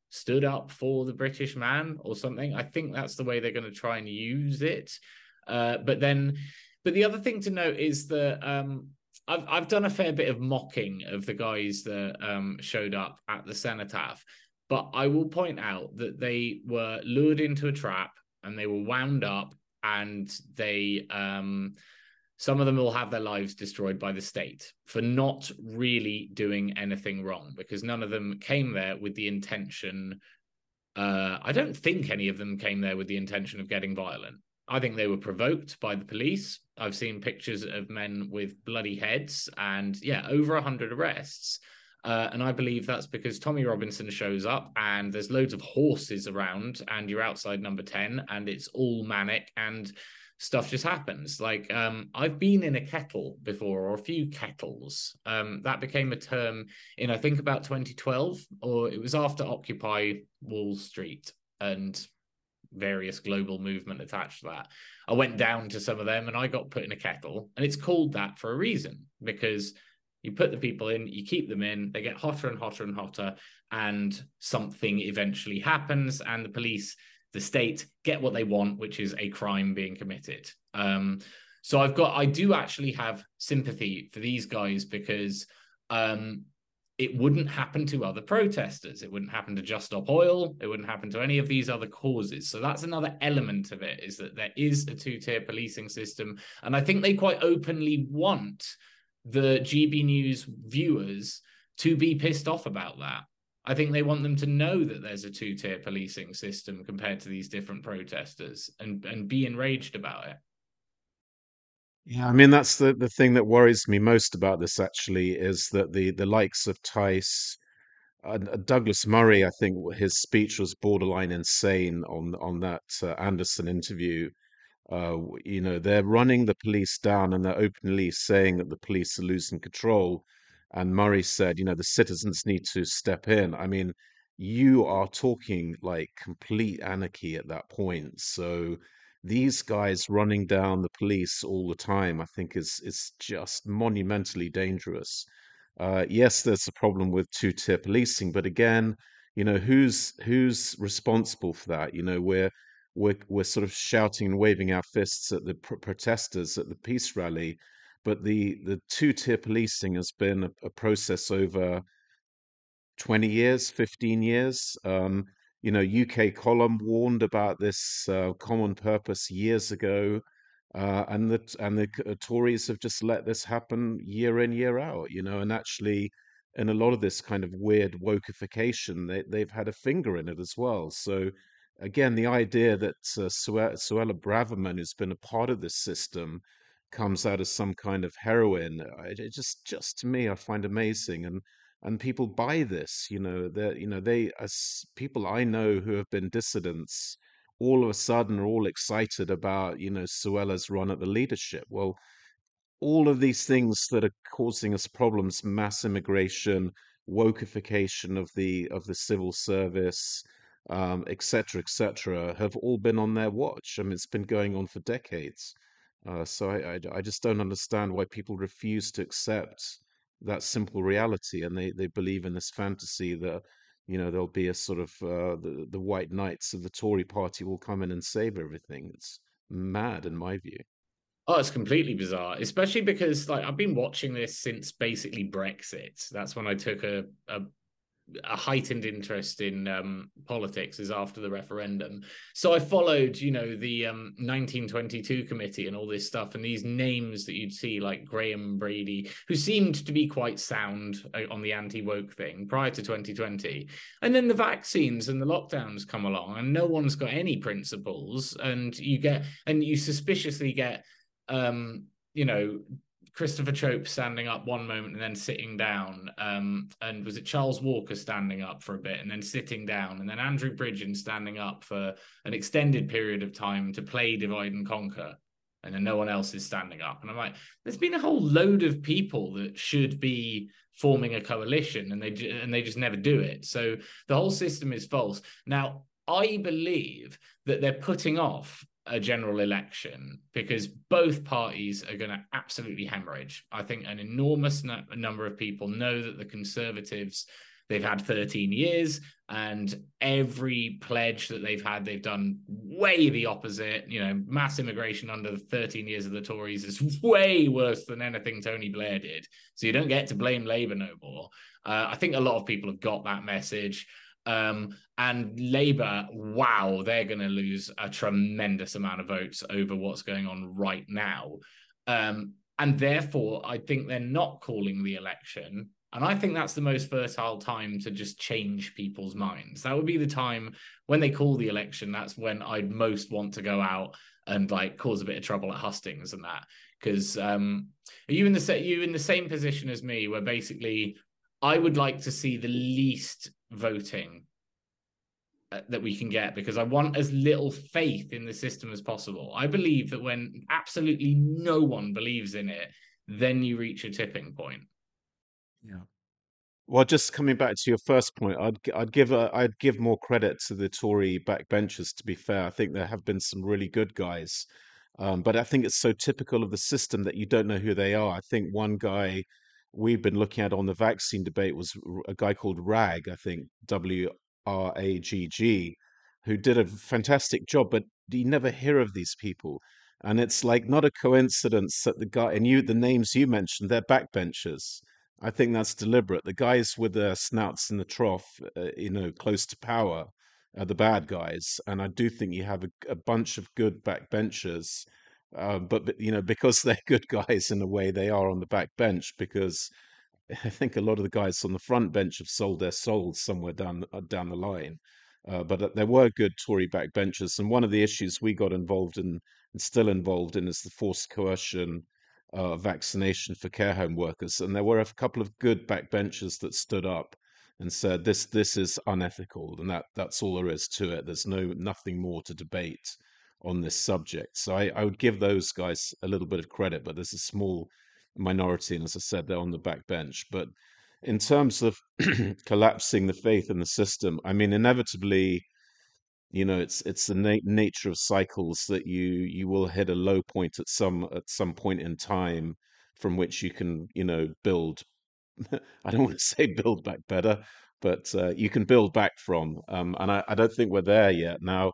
Speaker 1: stood up for the British man or something. I think that's the way they're going to try and use it. Uh, but then, but the other thing to note is that um, I've I've done a fair bit of mocking of the guys that um, showed up at the cenotaph, but I will point out that they were lured into a trap and they were wound up and they um, some of them will have their lives destroyed by the state for not really doing anything wrong because none of them came there with the intention. Uh, I don't think any of them came there with the intention of getting violent. I think they were provoked by the police. I've seen pictures of men with bloody heads and, yeah, over 100 arrests. Uh, and I believe that's because Tommy Robinson shows up and there's loads of horses around and you're outside number 10 and it's all manic and stuff just happens. Like um, I've been in a kettle before, or a few kettles. Um, that became a term in I think about 2012, or it was after Occupy Wall Street and various global movement attached to that. I went down to some of them and I got put in a kettle, and it's called that for a reason because you put the people in, you keep them in, they get hotter and hotter and hotter, and something eventually happens, and the police the state get what they want, which is a crime being committed. Um, so I've got, I do actually have sympathy for these guys because um, it wouldn't happen to other protesters. It wouldn't happen to Just Stop Oil. It wouldn't happen to any of these other causes. So that's another element of it is that there is a two tier policing system. And I think they quite openly want the GB News viewers to be pissed off about that. I think they want them to know that there's a two tier policing system compared to these different protesters and, and be enraged about it.
Speaker 2: Yeah, I mean that's the, the thing that worries me most about this actually is that the the likes of Tice, uh, Douglas Murray, I think his speech was borderline insane on on that uh, Anderson interview. Uh, you know, they're running the police down and they're openly saying that the police are losing control. And Murray said, you know, the citizens need to step in. I mean, you are talking like complete anarchy at that point. So these guys running down the police all the time, I think, is is just monumentally dangerous. Uh, yes, there's a problem with two-tier policing, but again, you know, who's who's responsible for that? You know, we're we're we're sort of shouting and waving our fists at the pr- protesters at the peace rally, but the the two-tier policing has been a, a process over 20 years, 15 years. Um, you know, UK Column warned about this uh, common purpose years ago, uh, and the and the uh, Tories have just let this happen year in year out. You know, and actually, in a lot of this kind of weird wokeification, they they've had a finger in it as well. So, again, the idea that uh, Suella Braverman has been a part of this system comes out as some kind of heroine, it just just to me, I find amazing and and people buy this you know that you know they as people i know who have been dissidents all of a sudden are all excited about you know suella's run at the leadership well all of these things that are causing us problems mass immigration wokeification of the of the civil service um, et cetera, et have all been on their watch. I mean, it's been going on for decades. Uh, so I, I, I just don't understand why people refuse to accept that simple reality, and they they believe in this fantasy that you know there'll be a sort of uh, the the white knights of the Tory party will come in and save everything. It's mad in my view.
Speaker 1: Oh, it's completely bizarre, especially because like I've been watching this since basically Brexit. That's when I took a, a a heightened interest in um, politics is after the referendum. So I followed, you know, the um, 1922 committee and all this stuff, and these names that you'd see, like Graham Brady, who seemed to be quite sound uh, on the anti woke thing prior to 2020. And then the vaccines and the lockdowns come along, and no one's got any principles, and you get, and you suspiciously get, um, you know, Christopher Chope standing up one moment and then sitting down. Um, and was it Charles Walker standing up for a bit and then sitting down? And then Andrew Bridgen standing up for an extended period of time to play Divide and Conquer. And then no one else is standing up. And I'm like, there's been a whole load of people that should be forming a coalition and they and they just never do it. So the whole system is false. Now, I believe that they're putting off a general election because both parties are going to absolutely hemorrhage. I think an enormous no- number of people know that the Conservatives they've had 13 years and every pledge that they've had they've done way the opposite. You know mass immigration under the 13 years of the tories is [LAUGHS] way worse than anything tony blair did. So you don't get to blame labor no more. Uh, i think a lot of people have got that message um, and Labour, wow, they're going to lose a tremendous amount of votes over what's going on right now. Um, and therefore, I think they're not calling the election. And I think that's the most fertile time to just change people's minds. That would be the time when they call the election. That's when I'd most want to go out and like cause a bit of trouble at hustings and that. Because um, are you in the you in the same position as me, where basically I would like to see the least voting uh, that we can get because I want as little faith in the system as possible. I believe that when absolutely no one believes in it, then you reach a tipping point.
Speaker 2: Yeah. Well, just coming back to your first point, I'd I'd give a, I'd give more credit to the Tory backbenchers. To be fair, I think there have been some really good guys, um, but I think it's so typical of the system that you don't know who they are. I think one guy we've been looking at on the vaccine debate was a guy called Wragg, I think W R A G G, who did a fantastic job, but you never hear of these people. And it's like not a coincidence that the guy and you, the names you mentioned, they're backbenchers. I think that's deliberate. The guys with their snouts in the trough, uh, you know, close to power, are the bad guys. And I do think you have a, a bunch of good backbenchers. Uh, but, you know, because [LAUGHS] they're good guys in a way, they are on the back bench because [LAUGHS] I think a lot of the guys on the front bench have sold their souls somewhere down uh, down the line. Uh, but uh, there were good Tory backbenchers, and one of the issues we got involved in and still involved in is the forced coercion uh, vaccination for care home workers. And there were a couple of good backbenchers that stood up and said this this is unethical, and that that's all there is to it. There's no nothing more to debate on this subject. So I, I would give those guys a little bit of credit, but there's a small minority, and as I said, they're on the back bench. But in terms of [CLEARS THROAT] collapsing the faith in the system, I mean, inevitably, you know, it's it's the na- nature of cycles that you you will hit a low point at some at some point in time from which you can you know build. [LAUGHS] I don't want to say build back better, but uh, you can build back from. Um, and I, I don't think we're there yet. Now,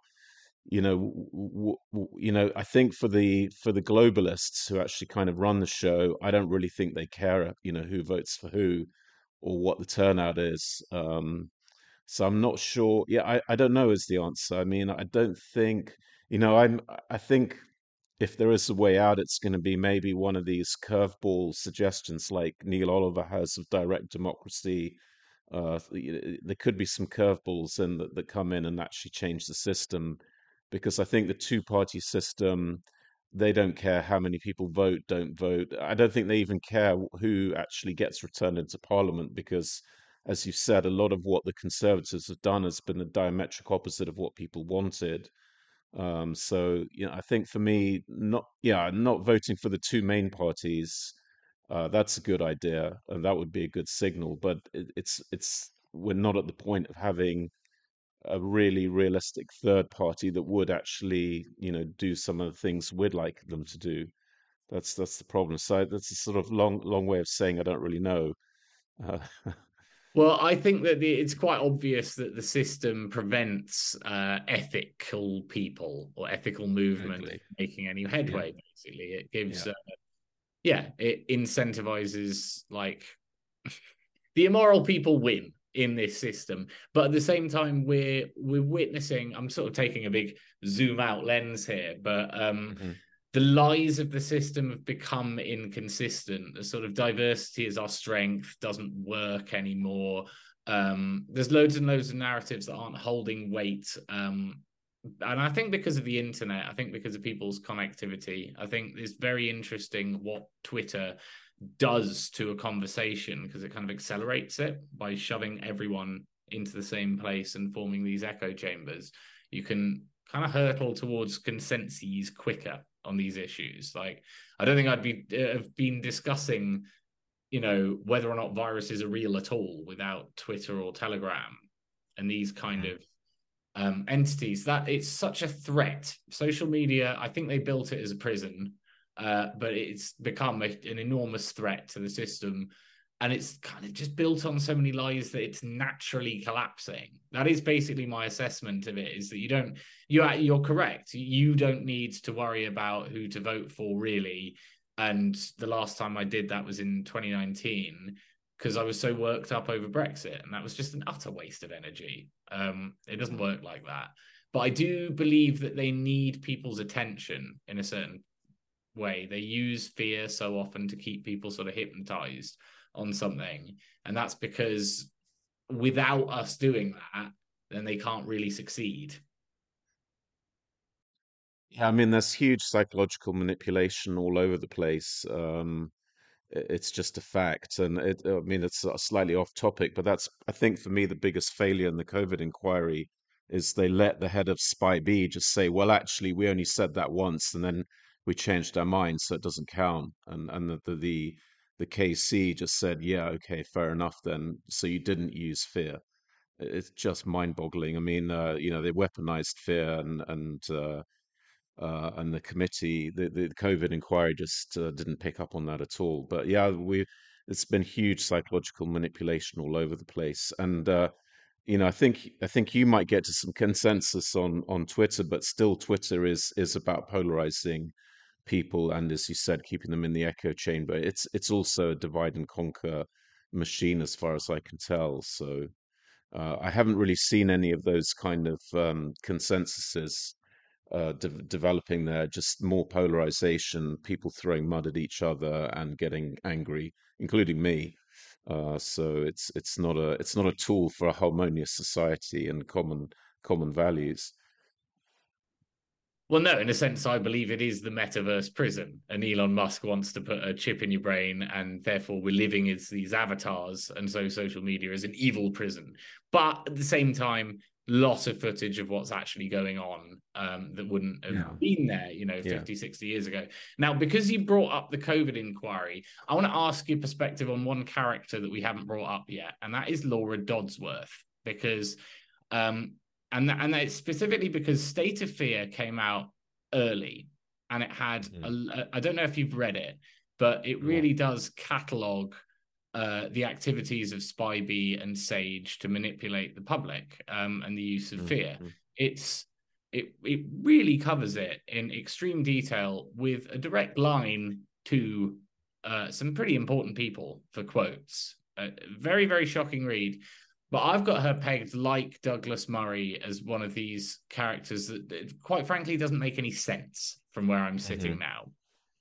Speaker 2: you know w- w- you know i think for the for the globalists who actually kind of run the show i don't really think they care you know who votes for who or what the turnout is um so i'm not sure yeah i i don't know is the answer. I mean i don't think you know i'm i think if there is a way out it's going to be maybe one of these curveball suggestions like neil oliver has of direct democracy uh, there could be some curveballs in that, that come in and actually change the system because I think the two party system, they don't care how many people vote, don't vote. I don't think they even care who actually gets returned into parliament because, as you said, a lot of what the Conservatives have done has been the diametric opposite of what people wanted. Um, so, you know, I think for me, not yeah, not voting for the two main parties. Uh, that's a good idea, and that would be a good signal. But it, it's it's we're not at the point of having a really realistic third party that would actually, you know, do some of the things we'd like them to do. That's that's the problem. So that's a sort of long long way of saying I don't really know. Uh, [LAUGHS]
Speaker 1: well, I think that the, it's quite obvious that the system prevents uh, ethical people or ethical movement exactly. making any headway. Yeah. Basically, it gives, yeah. Uh, yeah, it incentivizes like [LAUGHS] the immoral people win in this system. But at the same time we're we're witnessing i'm sort of taking a big zoom out lens here but um mm-hmm. the lies of the system have become inconsistent. The sort of diversity is our strength doesn't work anymore. Um there's loads and loads of narratives that aren't holding weight um and I think because of the internet, I think because of people's connectivity, I think it's very interesting what Twitter does to a conversation because it kind of accelerates it by shoving everyone into the same place and forming these echo chambers. You can kind of hurtle towards consensus quicker on these issues. Like, I don't think I'd be uh, have been discussing, you know, whether or not viruses are real at all without Twitter or Telegram and these kind of um, entities. That it's such a threat. Social media, I think they built it as a prison uh, but it's become a, an enormous threat to the system. And it's kind of just built on so many lies that it's naturally collapsing. That is basically my assessment of it: is that you don't, you you're correct. You don't need to worry about who to vote for, really. And the last time I did that was in 2019 because I was so worked up over Brexit, and that was just an utter waste of energy. Um, it doesn't work like that. But I do believe that they need people's attention in a certain way. They use fear so often to keep people sort of hypnotized on something. And that's because without us doing that, then they can't really succeed.
Speaker 2: Yeah, I mean, there's huge psychological manipulation all over the place. Um, it's just a fact, and it, I mean, it's slightly off topic, but that's I think for me the biggest failure in the COVID inquiry is they let the head of SPI-B just say, "Well, actually, we only said that once, and then we changed our minds, so it doesn't count." And and the the the, the KC just said, "Yeah, okay, fair enough then." So you didn't use fear. It's just mind-boggling. I mean, uh, you know, they weaponized fear and and uh, uh, and the committee, the, the COVID inquiry just uh, didn't pick up on that at all. But yeah, we it's been huge psychological manipulation all over the place, and uh, you know, I think I think you might get to some consensus on on Twitter, but still, Twitter is is about polarizing people, and as you said, keeping them in the echo chamber. It's it's also a divide and conquer machine, as far as I can tell. So. Uh, I haven't really seen any of those kind of um, consensuses uh, de- developing there, just more polarization, people throwing mud at each other and getting angry, including me. Uh, so it's it's not a it's not a tool for a harmonious society and common common values.
Speaker 1: Well, no, in a sense, I believe it is the metaverse prison, and Elon Musk wants to put a chip in your brain, and therefore we're living as these avatars, and so social media is an evil prison. But at the same time, lot of footage of what's actually going on um, that wouldn't have yeah. been there, you know, 50, yeah. 60 years ago. Now, because you brought up the COVID inquiry, I want to ask your perspective on one character that we haven't brought up yet, and that is Laura Dodsworth, because, um, and, that, and that's specifically because State of Fear came out early and it had, mm. I don't know if you've read it, but it really yeah. does catalog uh, the activities of SPI-B and Sage to manipulate the public um, and the use of fear. Mm-hmm. It's it it really covers it in extreme detail with a direct line to uh, some pretty important people for quotes. Uh, very very shocking read. But I've got her pegged like Douglas Murray as one of these characters that, that quite frankly, doesn't make any sense from where I'm sitting mm-hmm. now.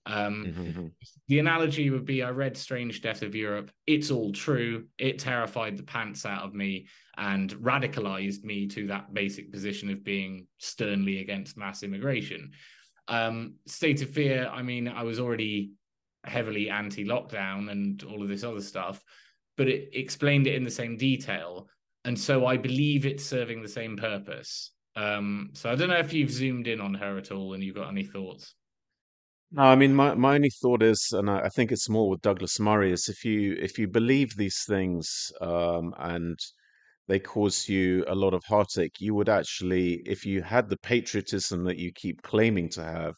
Speaker 1: Um, mm-hmm, mm-hmm. The analogy would be I read Strange Death of Europe. It's all true. It terrified the pants out of me and radicalized me to that basic position of being sternly against mass immigration. Um, State of Fear, I mean, I was already heavily anti lockdown and all of this other stuff, but it explained it in the same detail. And so I believe it's serving the same purpose. Um, so I don't know if you've zoomed in on her at all and you've got any thoughts.
Speaker 2: No, I mean my, my only thought is, and I, I think it's more with Douglas Murray, is if you if you believe these things um, and they cause you a lot of heartache, you would actually, if you had the patriotism that you keep claiming to have,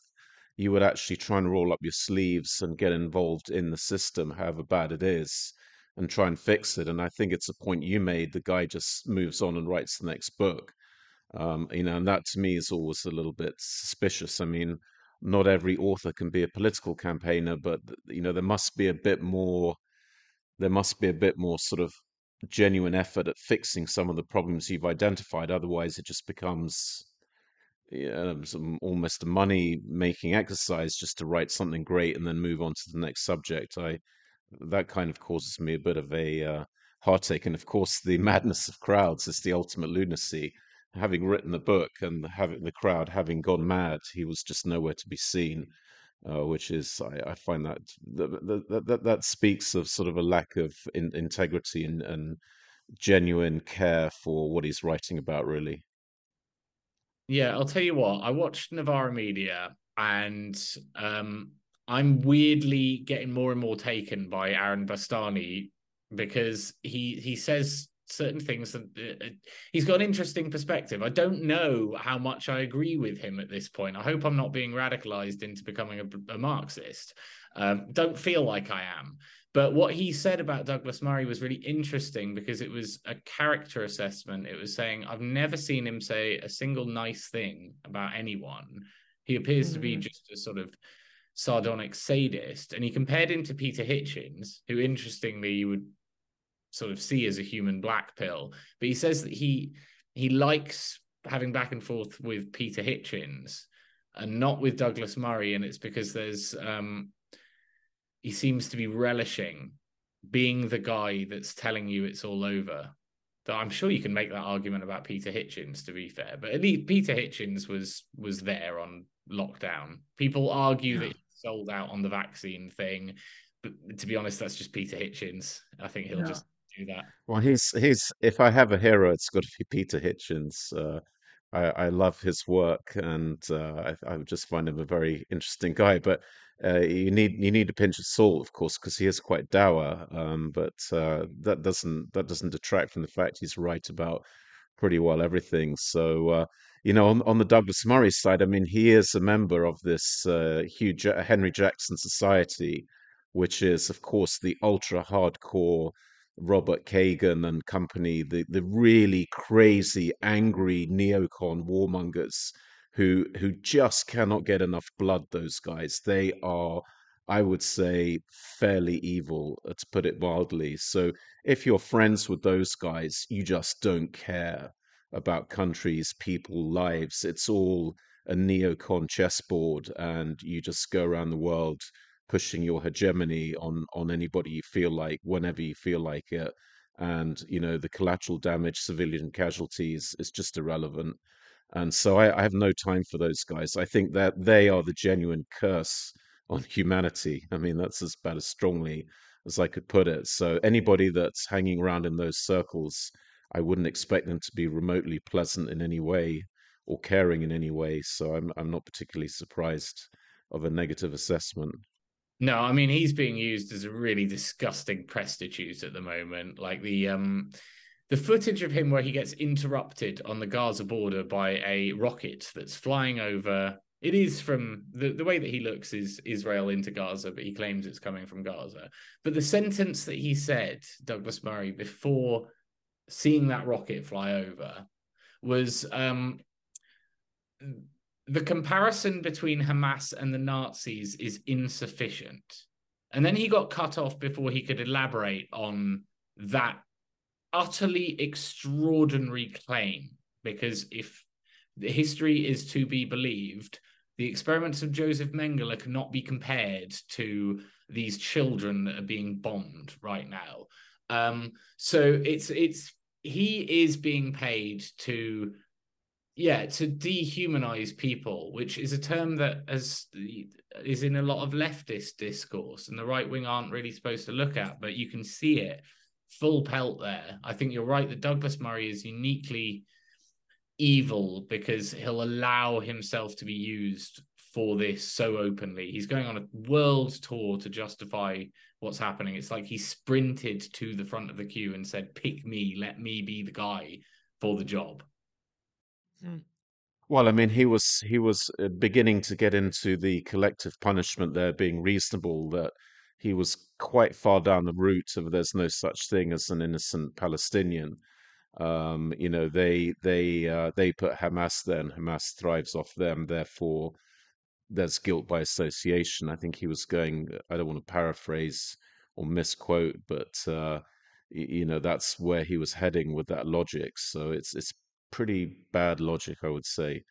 Speaker 2: you would actually try and roll up your sleeves and get involved in the system, however bad it is, and try and fix it. And I think it's a point you made. The guy just moves on and writes the next book. Um, you know, and that to me is always a little bit suspicious. I mean, not every author can be a political campaigner, but you know there must be a bit more. There must be a bit more sort of genuine effort at fixing some of the problems you've identified. Otherwise, it just becomes some, almost a money making exercise just to write something great and then move on to the next subject. I that kind of causes me a bit of a uh, heartache, and of course, the [LAUGHS] madness of crowds is the ultimate lunacy having written the book and having the crowd having gone mad, he was just nowhere to be seen. Uh, which is, I, I find that that, that that speaks of sort of a lack of in, integrity and, and genuine care for what he's writing about, really.
Speaker 1: Yeah, I'll tell you what. I watched Novara Media, and um, I'm weirdly getting more and more taken by Aaron Bastani because he he says certain things that uh, uh, he's got an interesting perspective. I don't know how much I agree with him at this point. I hope I'm not being radicalized into becoming a, a Marxist. Um, don't feel like I am. But what he said about Douglas Murray was really interesting because it was a character assessment. It was saying, I've never seen him say a single nice thing about anyone. He appears mm-hmm. to be mm. just a sort of sardonic sadist. And he compared him to Peter Hitchens, who interestingly you would sort of see as a human black pill. But he says that he he likes having back and forth with Peter Hitchens and not with Douglas Murray, and it's because there's um, he seems to be relishing being the guy that's telling you it's all over. Though I'm sure you can make that argument about Peter Hitchens, to be fair, but at least Peter Hitchens was was there on lockdown. People argue yeah. that sold out on the vaccine thing, but to be honest, that's just Peter Hitchens. I think he'll yeah. just do that.
Speaker 2: Well, he's he's if I have a hero, it's got to be Peter Hitchens. Uh, I, I love his work, and uh, I, I just find him a very interesting guy. But uh, you need you need a pinch of salt, of course, because he is quite dour. Um, but uh, that doesn't that doesn't detract from the fact he's right about pretty well everything. So uh, you know, on on the Douglas Murray side, I mean, he is a member of this uh, huge Henry Jackson Society, which is, of course, the ultra hardcore Robert Kagan and company, the, the really crazy, angry neocon warmongers who who just cannot get enough blood, those guys. They are, I would say, fairly evil, uh, to put it mildly. So if you're friends with those guys, you just don't care about countries, people, lives. It's all a neocon chessboard, and you just go around the world pushing your hegemony on on anybody you feel like whenever you feel like it and you know the collateral damage civilian casualties is just irrelevant and so I, I, have no time for those guys i think that they are the genuine curse on humanity i mean that's as about as strongly as i could put it so anybody that's hanging around in those circles i wouldn't expect them to be remotely pleasant in any way or caring in any way so i'm, I'm not particularly surprised of a negative assessment
Speaker 1: no, I mean he's being used as a really disgusting prostitute at the moment. Like the um the footage of him where he gets interrupted on the Gaza border by a rocket that's flying over. It is from the, the way that he looks is Israel into Gaza, but he claims it's coming from Gaza. But the sentence that he said, Douglas Murray, before seeing that rocket fly over was um the comparison between Hamas and the Nazis is insufficient. And then he got cut off before he could elaborate on that utterly extraordinary claim. Because if the history is to be believed, the experiments of Joseph Mengele cannot be compared to these children that are being bombed right now. Um, so it's it's he is being paid to yeah to dehumanize people which is a term that has is in a lot of leftist discourse and the right wing aren't really supposed to look at but you can see it full pelt there i think you're right that douglas murray is uniquely evil because he'll allow himself to be used for this so openly he's going on a world tour to justify what's happening it's like he sprinted to the front of the queue and said pick me let me be the guy for the job
Speaker 2: Mm. Well, I mean, he was he was uh, beginning to get into the collective punishment there being reasonable. That he was quite far down the route of there's no such thing as an innocent Palestinian. Um, you know, they they uh, they put Hamas there, and Hamas thrives off them. Therefore, there's guilt by association. I think he was going. I don't want to paraphrase or misquote, but uh, you know that's where he was heading with that logic. So it's it's pretty bad logic, I would say,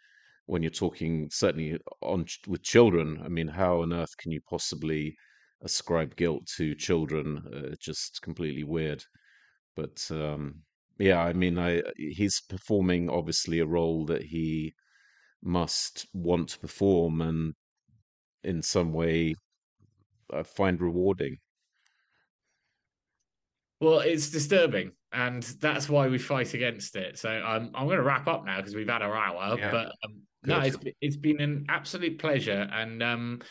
Speaker 2: when you're talking certainly on with children. I mean, how on earth can you possibly ascribe guilt to children? Uh, just completely weird. But um, yeah, I mean, I he's performing obviously a role that he must want to perform and in some way uh, find rewarding.
Speaker 1: Well, it's disturbing and that's why we fight against it. So I'm I'm going to wrap up now because we've had our hour. Yeah. But um, no, it's it's been an absolute pleasure, and um,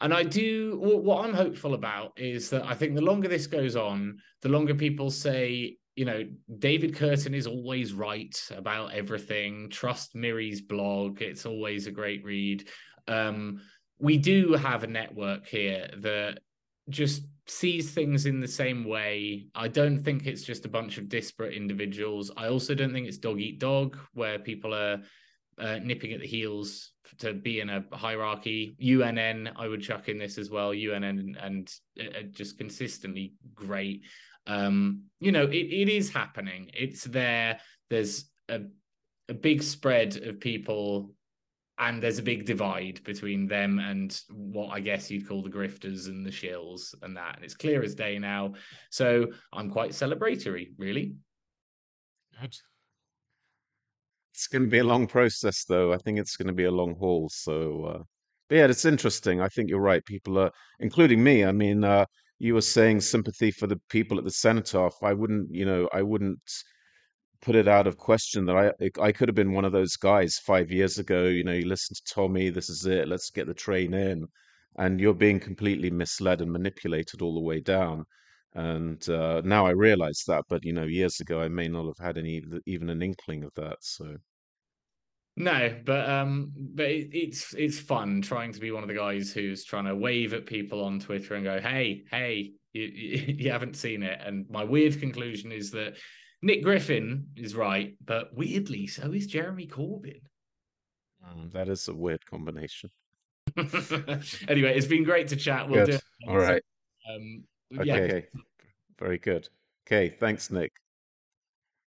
Speaker 1: and I do what I'm hopeful about is that I think the longer this goes on, the longer people say, you know, David Kurten is always right about everything. Trust Miri's blog; it's always a great read. Um, we do have a network here that just sees things in the same way. I don't think it's just a bunch of disparate individuals. I also don't think it's dog eat dog, where people are uh, nipping at the heels to be in a hierarchy. UNN, I would chuck in this as well. UNN and, and uh, just consistently great. Um, you know, it, it is happening. It's there. There's a, a big spread of people and there's a big divide between them and what I guess you'd call the grifters and the shills and that. And it's clear as day now. So I'm quite celebratory, really.
Speaker 2: Good. It's going to be a long process, though. I think it's going to be a long haul. So, uh, but yeah, it's interesting. I think you're right. People are, including me. I mean, uh, you were saying sympathy for the people at the cenotaph. I wouldn't, you know, I wouldn't put it out of question that I I could have been one of those guys five years ago. You know, you listen to Tommy, this is it, let's get the train in, and you're being completely misled and manipulated all the way down. And uh, now I realize that, but you know, years ago I may not have had any even an inkling of that. So.
Speaker 1: No, but um, but it, it's it's fun trying to be one of the guys who's trying to wave at people on Twitter and go, "Hey, hey, you, [LAUGHS] you, you haven't seen it." And my weird conclusion is that Nick Griffin is right, but weirdly, so is Jeremy Corbyn.
Speaker 2: Mm, that is a weird combination. [LAUGHS]
Speaker 1: anyway, it's been great to chat.
Speaker 2: We'll good. do. All right. Um, okay. Yeah. Very good. Okay. Thanks, Nick.